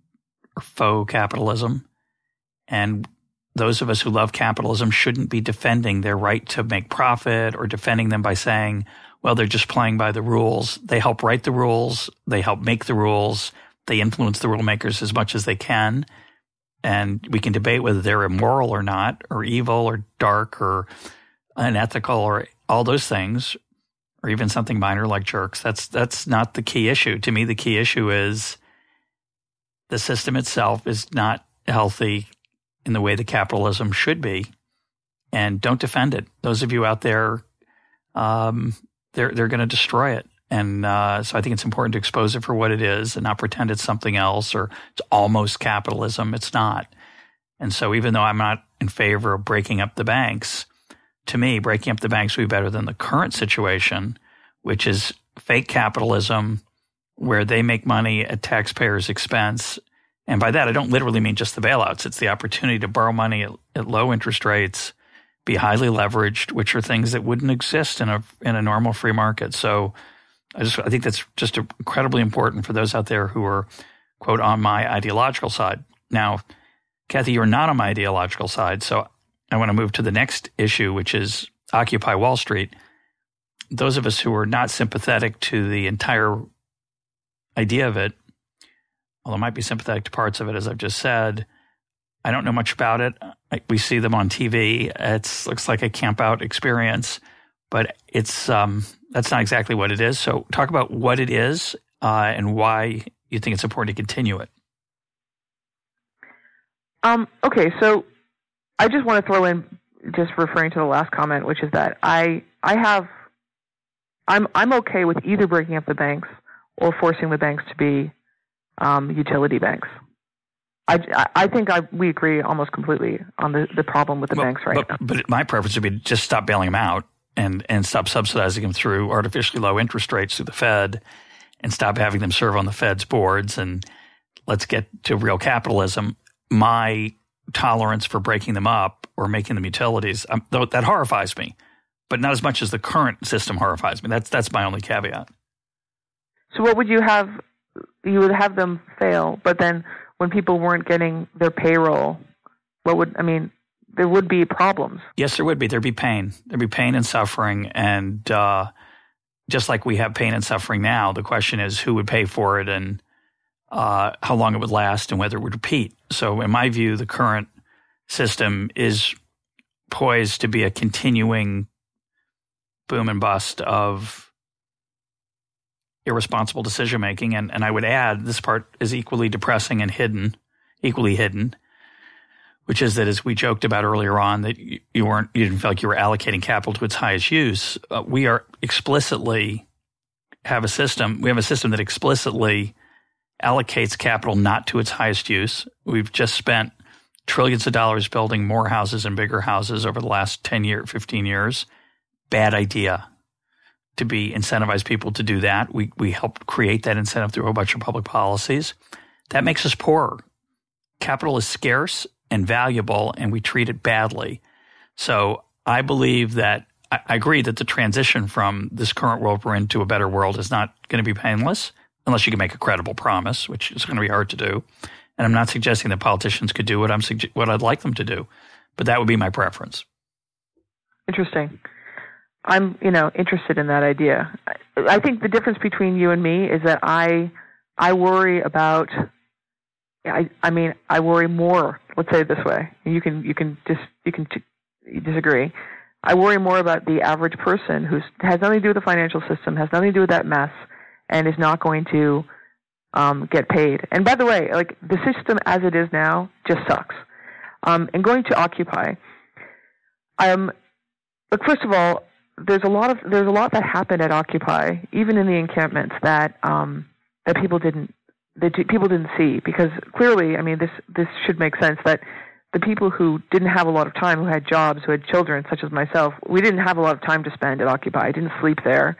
faux capitalism. And those of us who love capitalism shouldn't be defending their right to make profit or defending them by saying, well, they're just playing by the rules. They help write the rules. They help make the rules. They influence the rulemakers as much as they can. And we can debate whether they're immoral or not, or evil or dark or unethical or all those things, or even something minor like jerks. That's, that's not the key issue. To me, the key issue is the system itself is not healthy in the way that capitalism should be. And don't defend it. Those of you out there, um, they're, they're going to destroy it. And uh, so I think it's important to expose it for what it is and not pretend it's something else or it's almost capitalism. It's not. And so even though I'm not in favor of breaking up the banks, to me, breaking up the banks would be better than the current situation, which is fake capitalism where they make money at taxpayers' expense. And by that, I don't literally mean just the bailouts. It's the opportunity to borrow money at, at low interest rates, be highly leveraged, which are things that wouldn't exist in a in a normal free market. So I just I think that's just incredibly important for those out there who are quote on my ideological side. Now, Cathy, you're not on my ideological side, so I want to move to the next issue, which is Occupy Wall Street. Those of us who are not sympathetic to the entire idea of it, although I might be sympathetic to parts of it, as I've just said, I don't know much about it. We see them on TV. It looks like a camp out experience, but it's um, that's not exactly what it is. So, talk about what it is uh, and why you think it's important to continue it. Um, okay, so I just want to throw in just referring to the last comment, which is that I I have I'm I'm okay with either breaking up the banks or forcing the banks to be um, utility banks. I, I think I, we agree almost completely on the, the problem with the well, banks right but, now. But my preference would be just stop bailing them out and, and stop subsidizing them through artificially low interest rates through the Fed and stop having them serve on the Fed's boards and let's get to real capitalism. My tolerance for breaking them up or making them utilities, um, though that horrifies me, but not as much as the current system horrifies me. That's that's my only caveat. So what would you have? You would have them fail, but then when people weren't getting their payroll, what would I mean? There would be problems. Yes, there would be. There'd be pain. There'd be pain and suffering, and uh, just like we have pain and suffering now, the question is who would pay for it and uh, how long it would last and whether it would repeat. So, in my view, the current system is poised to be a continuing boom and bust of irresponsible decision making. And, and I would add this part is equally depressing and hidden, equally hidden, which is that as we joked about earlier on, that you, you weren't, you didn't feel like you were allocating capital to its highest use. Uh, we are explicitly have a system, we have a system that explicitly allocates capital not to its highest use. We've just spent trillions of dollars building more houses and bigger houses over the last 10 year, 15 years. Bad idea to be incentivize people to do that. We, we help create that incentive through a bunch of public policies. That makes us poorer. Capital is scarce and valuable, and we treat it badly. So I believe that I, I agree that the transition from this current world we're in to a better world is not going to be painless unless you can make a credible promise, which is going to be hard to do. And I'm not suggesting that politicians could do what I'm what I'd like them to do, but that would be my preference. Interesting. I'm, you know, interested in that idea. I think the difference between you and me is that I, I worry about. I, I mean, I worry more. Let's say it this way. You can, you can just, you can t- disagree. I worry more about the average person who has nothing to do with the financial system, has nothing to do with that mess, and is not going to um, get paid. And by the way, like the system as it is now just sucks. Um, and going to Occupy, um, look, first of all, there's a lot of there's a lot that happened at Occupy, even in the encampments that um, that people didn't that people didn't see because clearly, I mean, this this should make sense that the people who didn't have a lot of time, who had jobs, who had children, such as myself, we didn't have a lot of time to spend at Occupy. I didn't sleep there.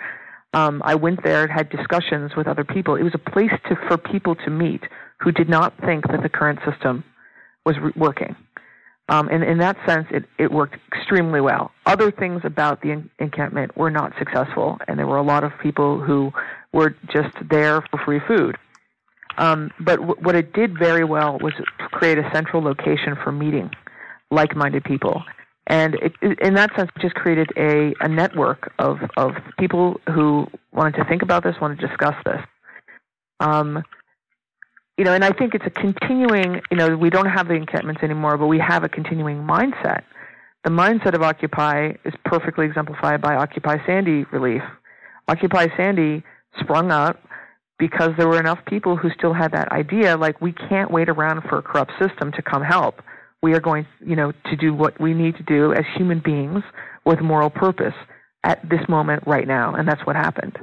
Um, I went there and had discussions with other people. It was a place to, for people to meet who did not think that the current system was re- working. Um, and in that sense, it, it worked extremely well. Other things about the encampment were not successful, and there were a lot of people who were just there for free food. Um, but w- what it did very well was create a central location for meeting like-minded people. And it, in that sense, it just created a, a network of, of people who wanted to think about this, wanted to discuss this. Um, you know, and I think it's a continuing, you know, we don't have the encampments anymore, but we have a continuing mindset. The mindset of Occupy is perfectly exemplified by Occupy Sandy relief. Occupy Sandy sprung up because there were enough people who still had that idea like we can't wait around for a corrupt system to come help. We are going, you know, to do what we need to do as human beings with moral purpose at this moment right now, and that's what happened.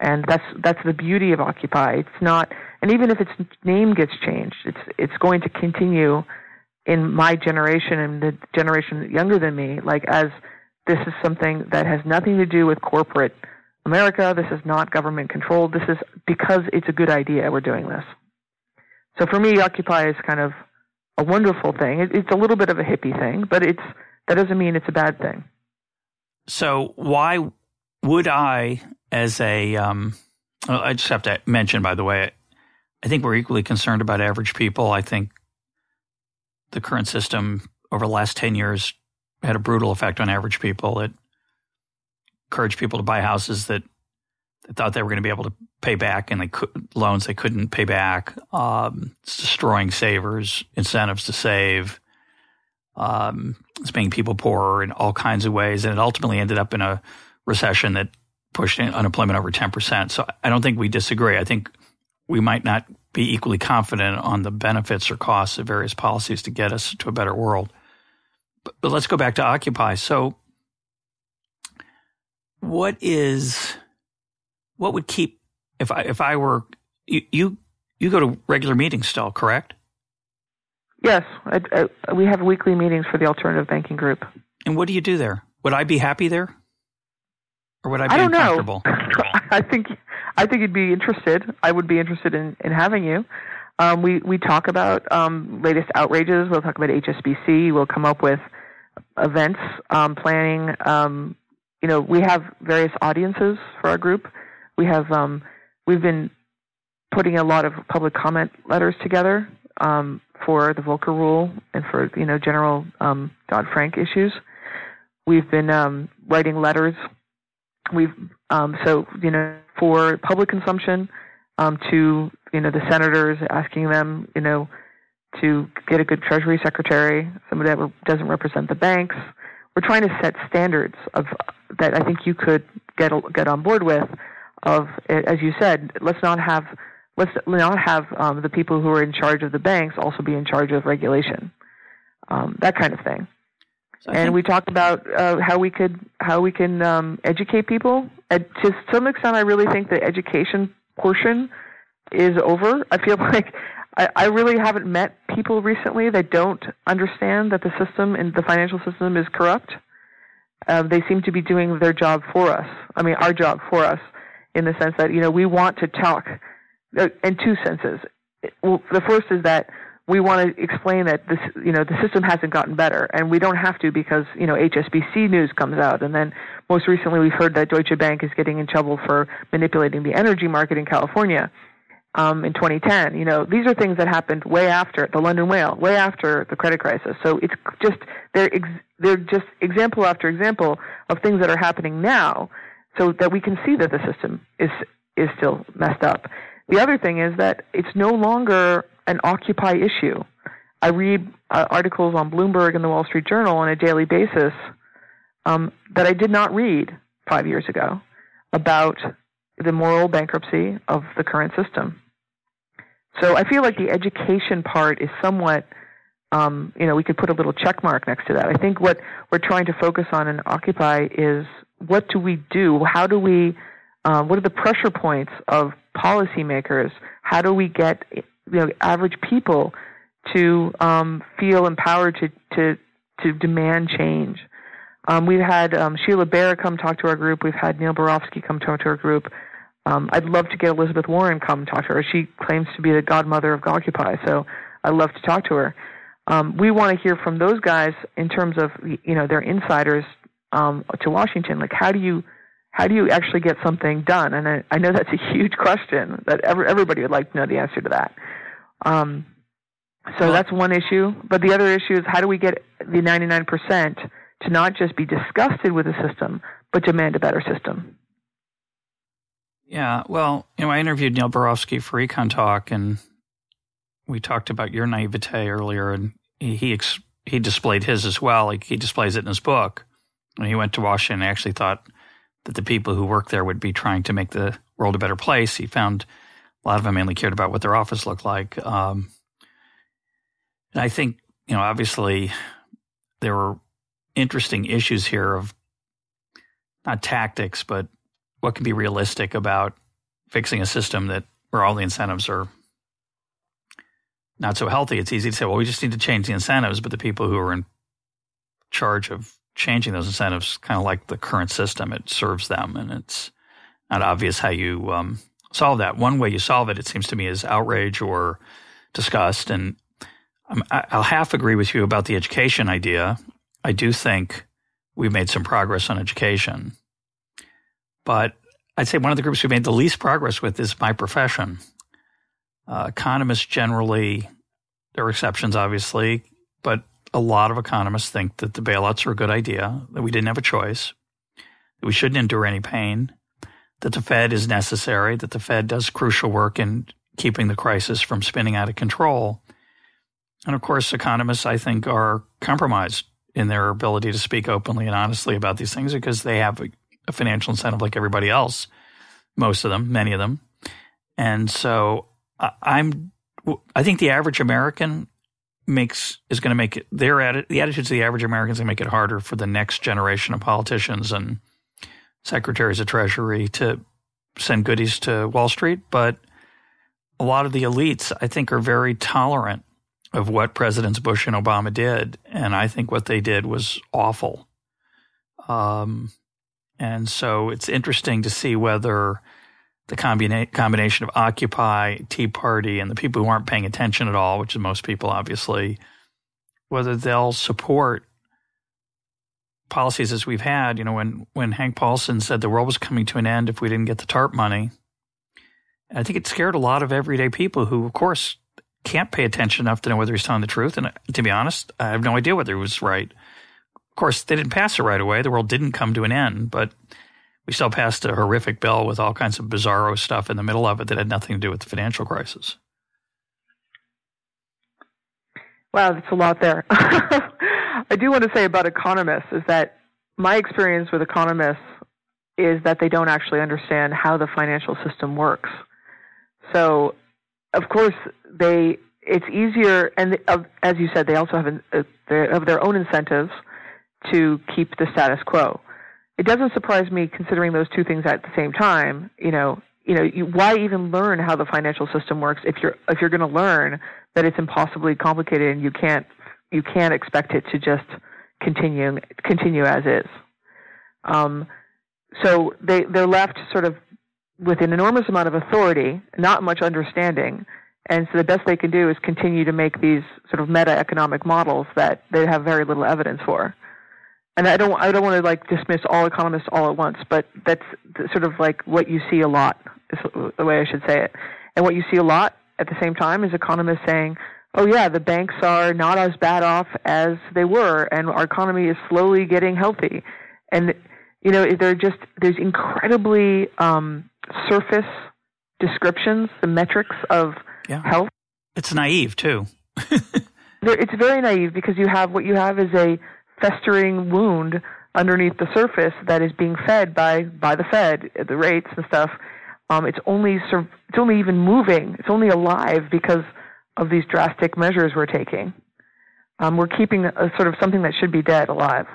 And that's that's the beauty of Occupy. It's not, and even if its name gets changed, it's it's going to continue in my generation and the generation younger than me, like as This is something that has nothing to do with corporate America. This is not government controlled. This is because it's a good idea we're doing this. So for me, Occupy is kind of a wonderful thing. It, it's a little bit of a hippie thing, but it's that doesn't mean it's a bad thing. So why would I, as a, um, I just have to mention, by the way, I think we're equally concerned about average people. I think the current system over the last 10 years had a brutal effect on average people. It encouraged people to buy houses that they thought they were going to be able to pay back and they could, loans they couldn't pay back. Um, it's destroying savers, incentives to save. Um, it's making people poorer in all kinds of ways. And it ultimately ended up in a recession that pushed unemployment over 10%. So I don't think we disagree. I think we might not be equally confident on the benefits or costs of various policies to get us to a better world. But, but let's go back to Occupy. So, what is what would keep if I if I were you you, you go to regular meetings still, correct? Yes, I, I, we have weekly meetings for the alternative banking group. And what do you do there? Would I be happy there, or would I be I don't uncomfortable? know. I think I think you'd be interested. I would be interested in, in having you. Um, we we talk about um, latest outrages. We'll talk about HSBC. We'll come up with events um, planning. Um, you know, we have various audiences for our group. We have um, we've been putting a lot of public comment letters together um, for the Volcker Rule and for you know general Dodd Frank issues. We've been writing letters. We've so you know for public consumption um, to you know the senators, asking them you know to get a good Treasury Secretary, somebody that doesn't represent the banks. We're trying to set standards of that I think you could get get on board with. Of as you said, let's not have let's not have um, the people who are in charge of the banks also be in charge of regulation, um, that kind of thing. So and we talked about uh, how we could how we can um, educate people. And to some extent, I really think the education portion is over. I feel like I, I really haven't met people recently that don't understand that the system and the financial system is corrupt. Um, they seem to be doing their job for us. I mean, our job for us, in the sense that you know we want to talk uh, in two senses. Well, the first is that we want to explain that this, you know, the system hasn't gotten better, and we don't have to because you know HSBC news comes out, and then most recently we've heard that Deutsche Bank is getting in trouble for manipulating the energy market in California um, in 2010. You know, these are things that happened way after the London whale, way after the credit crisis. So it's just they're ex- they're just example after example of things that are happening now, so that we can see that the system is is still messed up. The other thing is that it's no longer an Occupy issue. I read uh, articles on Bloomberg and the Wall Street Journal on a daily basis um, that I did not read five years ago about the moral bankruptcy of the current system. So I feel like the education part is somewhat, um, you know, we could put a little check mark next to that. I think what we're trying to focus on in Occupy is what do we do? How do we, uh, what are the pressure points of policymakers? How do we get you know average people to um, feel empowered to to to demand change. Um, we've had um, Sheila Bair come talk to our group. We've had Neil Barofsky come talk to our group. Um, I'd love to get Elizabeth Warren come talk to her. She claims to be the godmother of Occupy, so I'd love to talk to her. Um, we want to hear from those guys in terms of you know their insiders um, to Washington. Like how do you how do you actually get something done? And I, I know that's a huge question that every, everybody would like to know the answer to that. Um, so that's one issue. But the other issue is how do we get the 99% to not just be disgusted with the system, but demand a better system? Yeah, well, you know, I interviewed Neil Barofsky for Econ Talk, and we talked about your naivete earlier, and he he, ex- he displayed his as well. Like he displays it in his book. When he went to Washington, I actually thought that the people who work there would be trying to make the world a better place. He found a lot of them mainly cared about what their office looked like. Um, and I think, you know, obviously there were interesting issues here of not tactics, but what can be realistic about fixing a system that where all the incentives are not so healthy. It's easy to say, well, we just need to change the incentives, but the people who are in charge of changing those incentives, kind of like the current system. It serves them, and it's not obvious how you um, solve that. One way you solve it, it seems to me, is outrage or disgust. And I'll half agree with you about the education idea. I do think we've made some progress on education, but I'd say one of the groups we've made the least progress with is my profession. Uh, economists generally, there are exceptions, obviously, but a lot of economists think that the bailouts are a good idea, that we didn't have a choice, that we shouldn't endure any pain, that the Fed is necessary, that the Fed does crucial work in keeping the crisis from spinning out of control. And of course, economists, I think, are compromised in their ability to speak openly and honestly about these things because they have a, financial incentive like everybody else, most of them, many of them. And so I'm, I think the average American makes is going to make it their the attitudes of the average American is going to make it harder for the next generation of politicians and secretaries of treasury to send goodies to Wall Street, but a lot of the elites I think are very tolerant of what Presidents Bush and Obama did, and I think what they did was awful. Um, and so it's interesting to see whether the combina- combination of Occupy, Tea Party, and the people who aren't paying attention at all, which is most people, obviously, whether they'll support policies as we've had. You know, when when Hank Paulson said the world was coming to an end if we didn't get the TARP money, I think it scared a lot of everyday people who, of course, can't pay attention enough to know whether he's telling the truth. And uh, to be honest, I have no idea whether he was right. Of course, they didn't pass it right away. The world didn't come to an end, but we still passed a horrific bill with all kinds of bizarro stuff in the middle of it that had nothing to do with the financial crisis. Wow, that's a lot there. I do want to say about economists is that my experience with economists is that they don't actually understand how the financial system works. So, of course, they it's easier, and as you said, they also have, an, uh, they have their own incentives to keep the status quo it doesn't surprise me considering those two things at the same time. You know, you know, you, why even learn how the financial system works if you're if you're going to learn that it's impossibly complicated and you can't you can't expect it to just continue continue as is. Um, so they they're left sort of with an enormous amount of authority, not much understanding, and so the best they can do is continue to make these sort of meta economic models that they have very little evidence for and I don't I don't want to like dismiss all economists all at once, but that's sort of like what you see a lot is the way I should say it. And what you see a lot at the same time is economists saying, "Oh yeah, the banks are not as bad off as they were, and our economy is slowly getting healthy." And you know, they're just there's incredibly um, surface descriptions, the metrics of yeah. health. It's naive too. it's very naive because you have what you have is a festering wound underneath the surface that is being fed by by the Fed, the rates and stuff. Um, it's only it's only even moving. It's only alive because of these drastic measures we're taking. Um, we're keeping a sort of something that should be dead alive,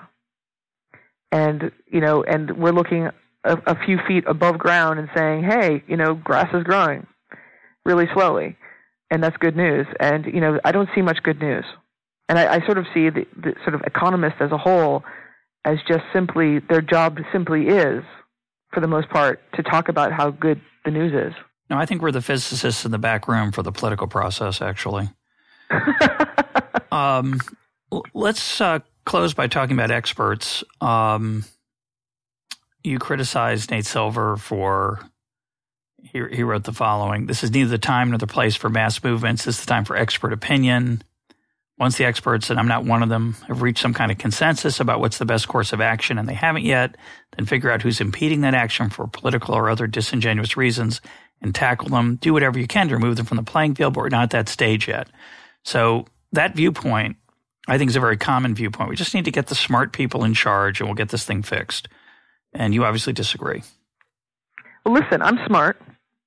and you know, and we're looking a, a few feet above ground and saying, "Hey, you know, grass is growing really slowly," and that's good news. And you know, I don't see much good news. And I, I sort of see the, the sort of economists as a whole as just simply their job simply is, for the most part, to talk about how good the news is. No, I think we're the physicists in the back room for the political process, actually. um, let's uh, close by talking about experts. Um, you criticized Nate Silver for he, he wrote the following: "This is neither the time nor the place for mass movements. This is the time for expert opinion. Once the experts, and I'm not one of them, have reached some kind of consensus about what's the best course of action and they haven't yet, then figure out who's impeding that action for political or other disingenuous reasons and tackle them. Do whatever you can to remove them from the playing field, but we're not at that stage yet. So that viewpoint, I think, is a very common viewpoint. We just need to get the smart people in charge and we'll get this thing fixed. And you obviously disagree. Well, listen, I'm smart.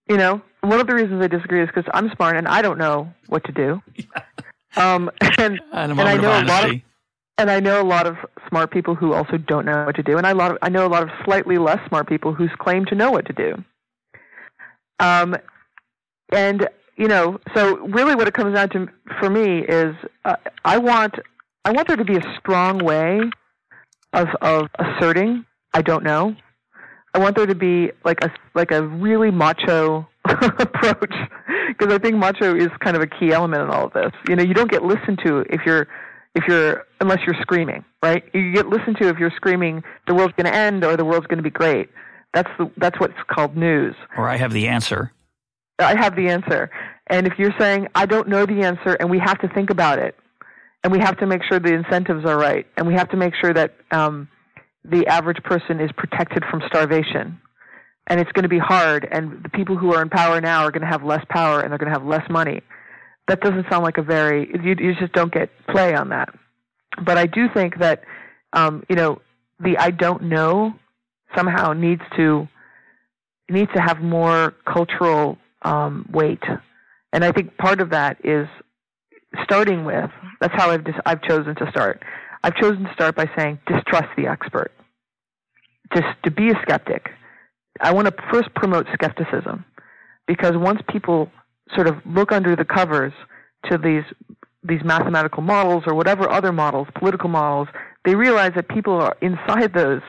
You know, one of the reasons I disagree is because I'm smart and I don't know what to do. Yeah. Um, and, and, and I know a lot of and I know a lot of smart people who also don't know what to do, and I, lot of, I know a lot of slightly less smart people who claim to know what to do. Um, and you know, so really, what it comes down to for me is uh, I want I want there to be a strong way of of asserting I don't know. I want there to be like a like a really macho approach because I think macho is kind of a key element in all of this. You know, you don't get listened to if you're if you're unless you're screaming, right? You get listened to if you're screaming the world's going to end or the world's going to be great. That's the that's what's called news. Or I have the answer. I have the answer. And if you're saying I don't know the answer and we have to think about it and we have to make sure the incentives are right and we have to make sure that um, the average person is protected from starvation and it's going to be hard and the people who are in power now are going to have less power and they're going to have less money that doesn't sound like a very you, you just don't get play on that but i do think that um, you know the i don't know somehow needs to needs to have more cultural um, weight. And i think part of that is starting with that's how i've just i've chosen to start. I've chosen to start by saying distrust the expert. Just to be a skeptic. I want to first promote skepticism. Because once people sort of look under the covers to these these mathematical models or whatever other models, political models, they realize that people are inside those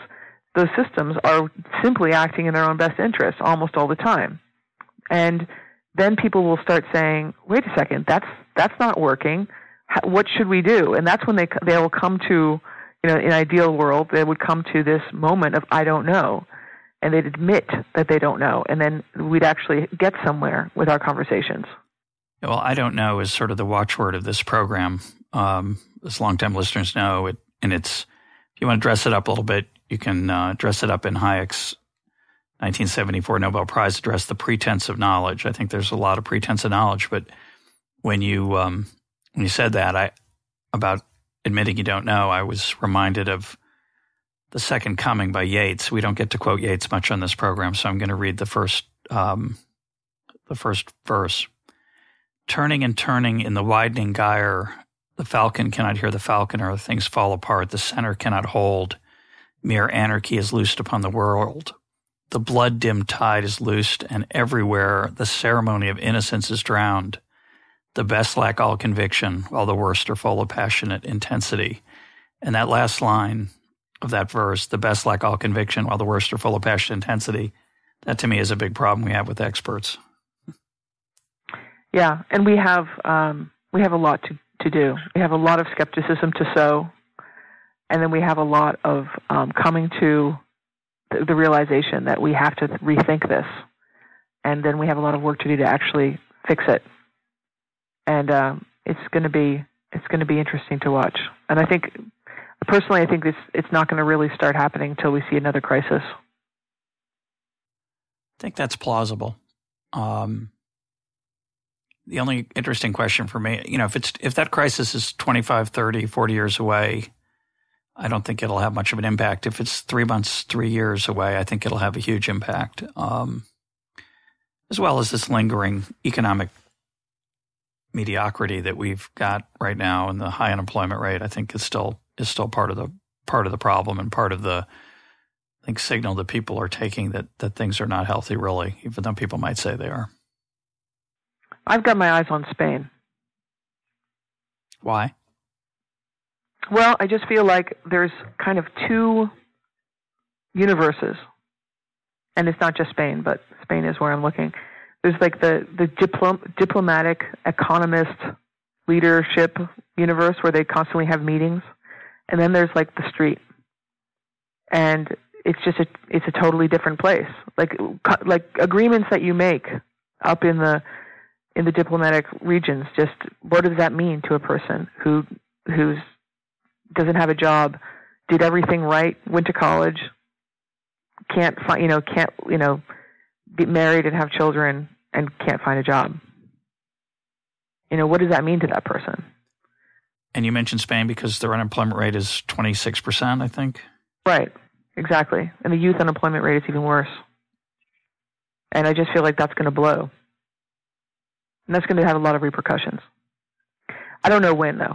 those systems are simply acting in their own best interest almost all the time. And then people will start saying, "Wait a second, that's that's not working. What should we do?" And that's when they they will come to, you know, in an ideal world, they would come to this moment of I don't know and they'd admit that they don't know, and then we'd actually get somewhere with our conversations. Well, I don't know is sort of the watchword of this program. Um, as longtime listeners know, it, and it's if you want to dress it up a little bit, you can uh, dress it up in Hayek's 1974 Nobel Prize address, "The Pretense of Knowledge." I think there's a lot of pretense of knowledge, but when you um, when you said that, I about admitting you don't know, I was reminded of the Second Coming by Yeats. We don't get to quote Yeats much on this program, so I'm going to read the first um, the first verse. Turning and turning in the widening gyre, the falcon cannot hear the falconer. Things fall apart. The center cannot hold. Mere anarchy is loosed upon the world. The blood dimmed tide is loosed, and everywhere the ceremony of innocence is drowned. The best lack all conviction, while the worst are full of passionate intensity. And that last line, of that verse, the best lack all conviction, while the worst are full of passionate intensity. That to me is a big problem we have with experts. Yeah, and we have um, we have a lot to, to do. We have a lot of skepticism to sow, and then we have a lot of um, coming to the, the realization that we have to rethink this, and then we have a lot of work to do to actually fix it. And um, it's going to be it's going to be interesting to watch. And I think personally, I think this it's not going to really start happening until we see another crisis. I think that's plausible. Um, the only interesting question for me, you know, if it's if that crisis is 25, 30, 40 years away, I don't think it'll have much of an impact. If it's three months, three years away, I think it'll have a huge impact. Um, as well as this lingering economic mediocrity that we've got right now and the high unemployment rate, I think is still is still part of the part of the problem and part of the I think signal that people are taking that that things are not healthy really, even though people might say they are. I've got my eyes on Spain. Why? Well, I just feel like there's kind of two universes. And it's not just Spain, but Spain is where I'm looking. There's like the the diplom- diplomatic economist leadership universe where they constantly have meetings and then there's like the street and it's just a it's a totally different place like like agreements that you make up in the in the diplomatic regions just what does that mean to a person who who's doesn't have a job did everything right went to college can't find you know can't you know get married and have children and can't find a job you know what does that mean to that person and you mentioned Spain because their unemployment rate is 26%, I think. Right, exactly. And the youth unemployment rate is even worse. And I just feel like that's going to blow. And that's going to have a lot of repercussions. I don't know when, though.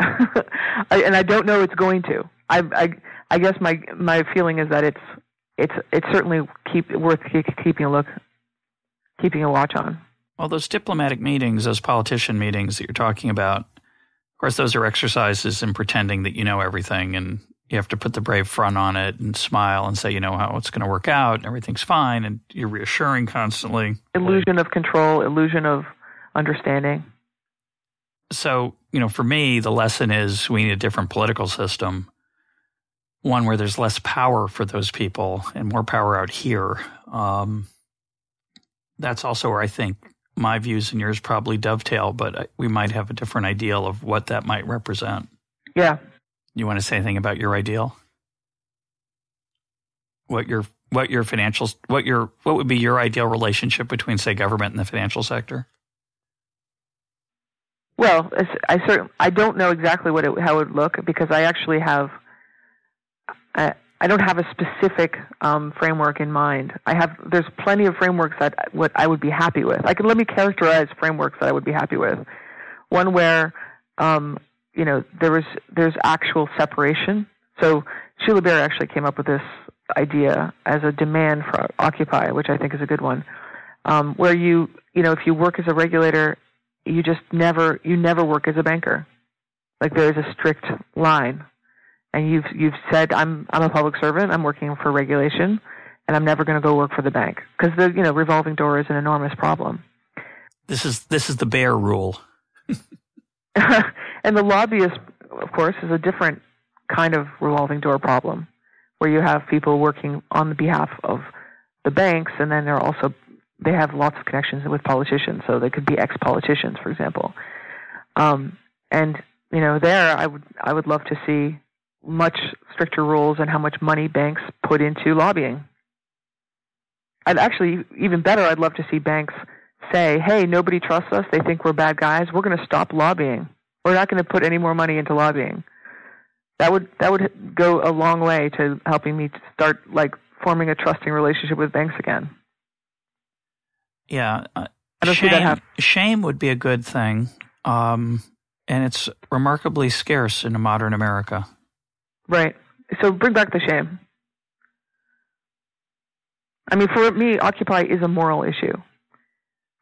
I, and I don't know it's going to. I, I, I guess my my feeling is that it's it's it's certainly keep worth keeping a look, keeping a watch on. Well, those diplomatic meetings, those politician meetings that you're talking about, of course, those are exercises in pretending that you know everything and you have to put the brave front on it and smile and say, you know, how it's going to work out and everything's fine. And you're reassuring constantly. Illusion of control, illusion of understanding. So, you know, for me, the lesson is we need a different political system, one where there's less power for those people and more power out here. Um, that's also where I think my views and yours probably dovetail, but we might have a different ideal of what that might represent. Yeah. You want to say anything about your ideal? What your what your financial what your what would be your ideal relationship between say government and the financial sector? Well, I certain I don't know exactly what it, how it would look because I actually have I, I don't have a specific um, framework in mind. I have there's plenty of frameworks that what I would be happy with. I can let me characterize frameworks that I would be happy with. One where um, you know there was there's actual separation. So Sheila Bair actually came up with this idea as a demand for Occupy, which I think is a good one. Um, where you you know if you work as a regulator you just never you never work as a banker. Like there's a strict line, and you've you've said I'm I'm a public servant. I'm working for regulation, and I'm never going to go work for the bank because the you know revolving door is an enormous problem. This is this is the Bair rule. and the lobbyist, of course, is a different kind of revolving door problem, where you have people working on the behalf of the banks, and then there are also they have lots of connections with politicians, so they could be ex-politicians, for example. Um, and you know, there I would I would love to see much stricter rules on how much money banks put into lobbying. I'd actually even better. I'd love to see banks say, "Hey, nobody trusts us. They think we're bad guys. We're going to stop lobbying. We're not going to put any more money into lobbying." That would that would go a long way to helping me start like forming a trusting relationship with banks again. Yeah. Uh, I don't shame. Shame would be a good thing. Um, and it's remarkably scarce in modern America. Right. So bring back the shame. I mean, for me, Occupy is a moral issue.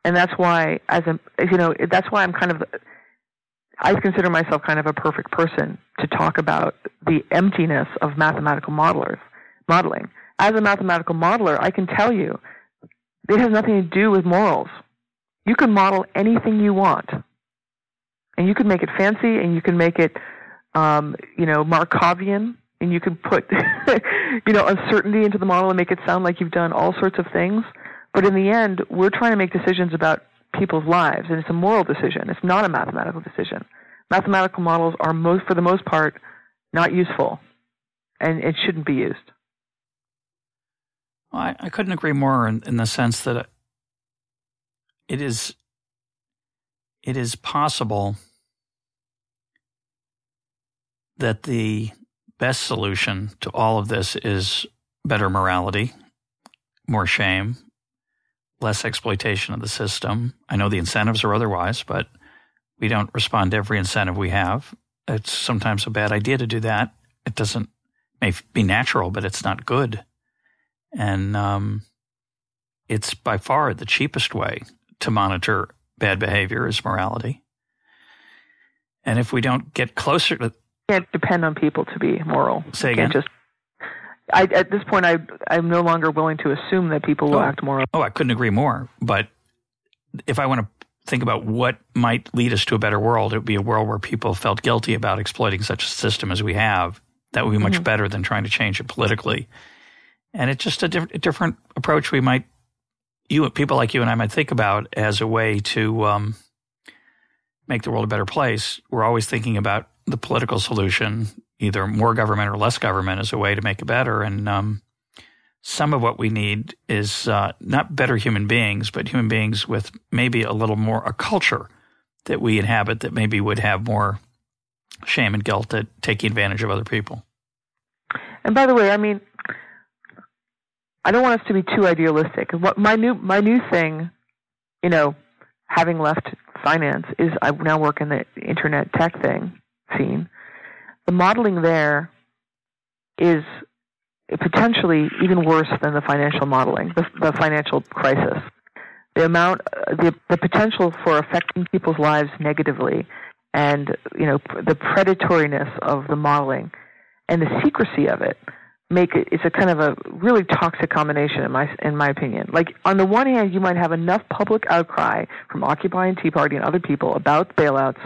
And that's why, as a, you know, that's why I'm kind of, I consider myself kind of a perfect person to talk about the emptiness of mathematical modelers, modeling. As a mathematical modeler, I can tell you it has nothing to do with morals. You can model anything you want, and you can make it fancy, and you can make it, um, you know, Markovian, and you can put, you know, uncertainty into the model and make it sound like you've done all sorts of things. But in the end, we're trying to make decisions about people's lives, and it's a moral decision. It's not a mathematical decision. Mathematical models are most, for the most part, not useful, and it shouldn't be used. Well, I, I couldn't agree more in, in the sense that it is it is possible that the best solution to all of this is better morality, more shame, less exploitation of the system. I know the incentives are otherwise, but we don't respond to every incentive we have. It's sometimes a bad idea to do that. It doesn't may be natural, but it's not good. And um, it's by far the cheapest way to monitor bad behavior is morality. And if we don't get closer to can't depend on people to be moral. Say again. Just, I, at this point, I I'm no longer willing to assume that people will oh, act moral. Oh, I couldn't agree more. But if I want to think about what might lead us to a better world, it would be a world where people felt guilty about exploiting such a system as we have. That would be much mm-hmm. better than trying to change it politically and it's just a, diff- different approach we might you people like you and I might think about as a way to um, make the world a better place. We're always thinking about the political solution, either more government or less government, as a way to make it better. And um, some of what we need is uh, not better human beings, but human beings with maybe a little more a culture that we inhabit that maybe would have more shame and guilt at taking advantage of other people. And by the way, I mean, I don't want us to be too idealistic. What my new my new thing, you know, having left finance is I now work in the internet tech thing scene. The modeling there is potentially even worse than the financial modeling, the, the financial crisis. The amount, the the potential for affecting people's lives negatively, and you know the predatoriness of the modeling and the secrecy of it make it it's a kind of a really toxic combination in my in my opinion. Like on the one hand, you might have enough public outcry from Occupy and Tea Party and other people about bailouts.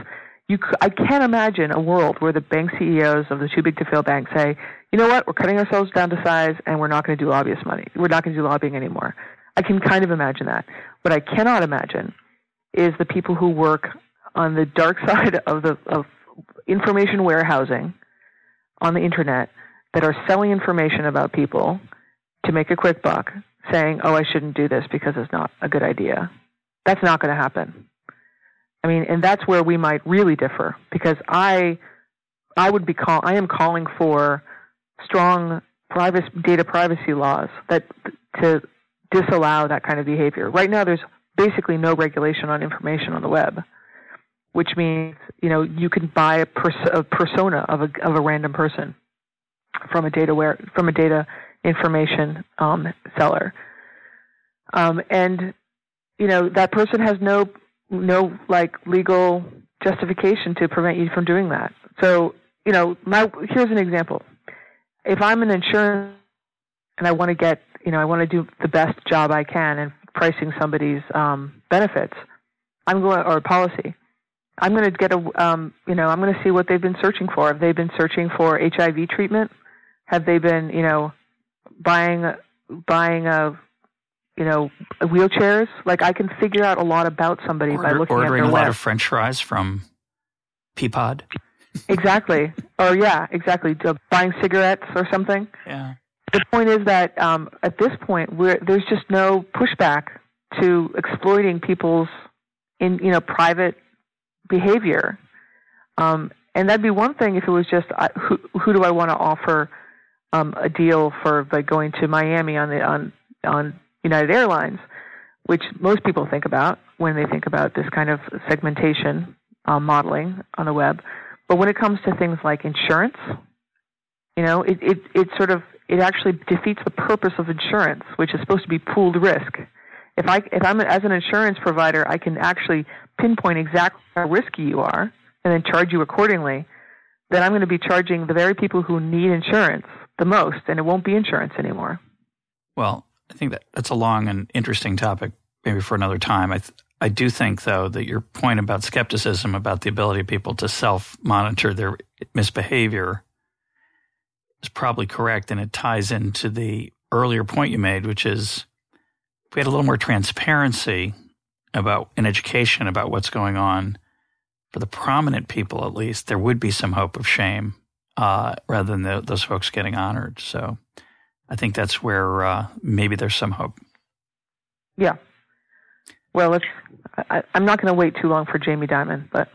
You I can't imagine a world where the bank CEOs of the too big to fail banks say, you know what, we're cutting ourselves down to size and we're not going to do lobbyist money. We're not going to do lobbying anymore. I can kind of imagine that. What I cannot imagine is the people who work on the dark side of the of information warehousing on the internet that are selling information about people to make a quick buck, saying, "Oh, I shouldn't do this because it's not a good idea." That's not going to happen. I mean, and that's where we might really differ because I I would be call I am calling for strong privacy data privacy laws that to disallow that kind of behavior. Right now there's basically no regulation on information on the web, which means, you know, you can buy a, pers- a persona of a of a random person from a data where from a data information um, seller, um, and you know that person has no no like legal justification to prevent you from doing that. So you know, my here's an example. If I'm an insurance and I want to get you know I want to do the best job I can in pricing somebody's um, benefits, I'm going or policy. I'm going to get a, um, you know, I'm going to see what they've been searching for. Have they been searching for HIV treatment? Have they been, you know, buying buying a, you know, wheelchairs? Like I can figure out a lot about somebody Order, by looking ordering at their a lot web. of French fries from Peapod. exactly. Or yeah, exactly. Uh, Buying cigarettes or something. Yeah. The point is that um, at this point, we're, there's just no pushback to exploiting people's in you know private behavior. Um, and that'd be one thing if it was just uh, who who do I want to offer um, a deal for like going to Miami on the on on United Airlines, which most people think about when they think about this kind of segmentation uh, modeling on the web. But when it comes to things like insurance, you know, it, it it sort of it actually defeats the purpose of insurance, which is supposed to be pooled risk. If I if I'm as an insurance provider, I can actually pinpoint exactly how risky you are and then charge you accordingly. Then I'm going to be charging the very people who need insurance the most, and it won't be insurance anymore. Well, I think that that's a long and interesting topic, maybe for another time. I th- I do think though that your point about skepticism about the ability of people to self monitor their misbehavior is probably correct, and it ties into the earlier point you made, which is if we had a little more transparency about in education about what's going on for the prominent people, at least there would be some hope of shame uh, rather than the, those folks getting honored. So I think that's where uh, maybe there's some hope. Yeah. Well, it's, I, I'm not going to wait too long for Jamie Dimon, but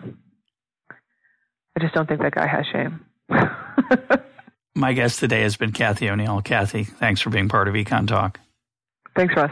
I just don't think that guy has shame. My guest today has been Cathy O'Neil. Cathy, thanks for being part of Econ Talk. Thanks, Russ.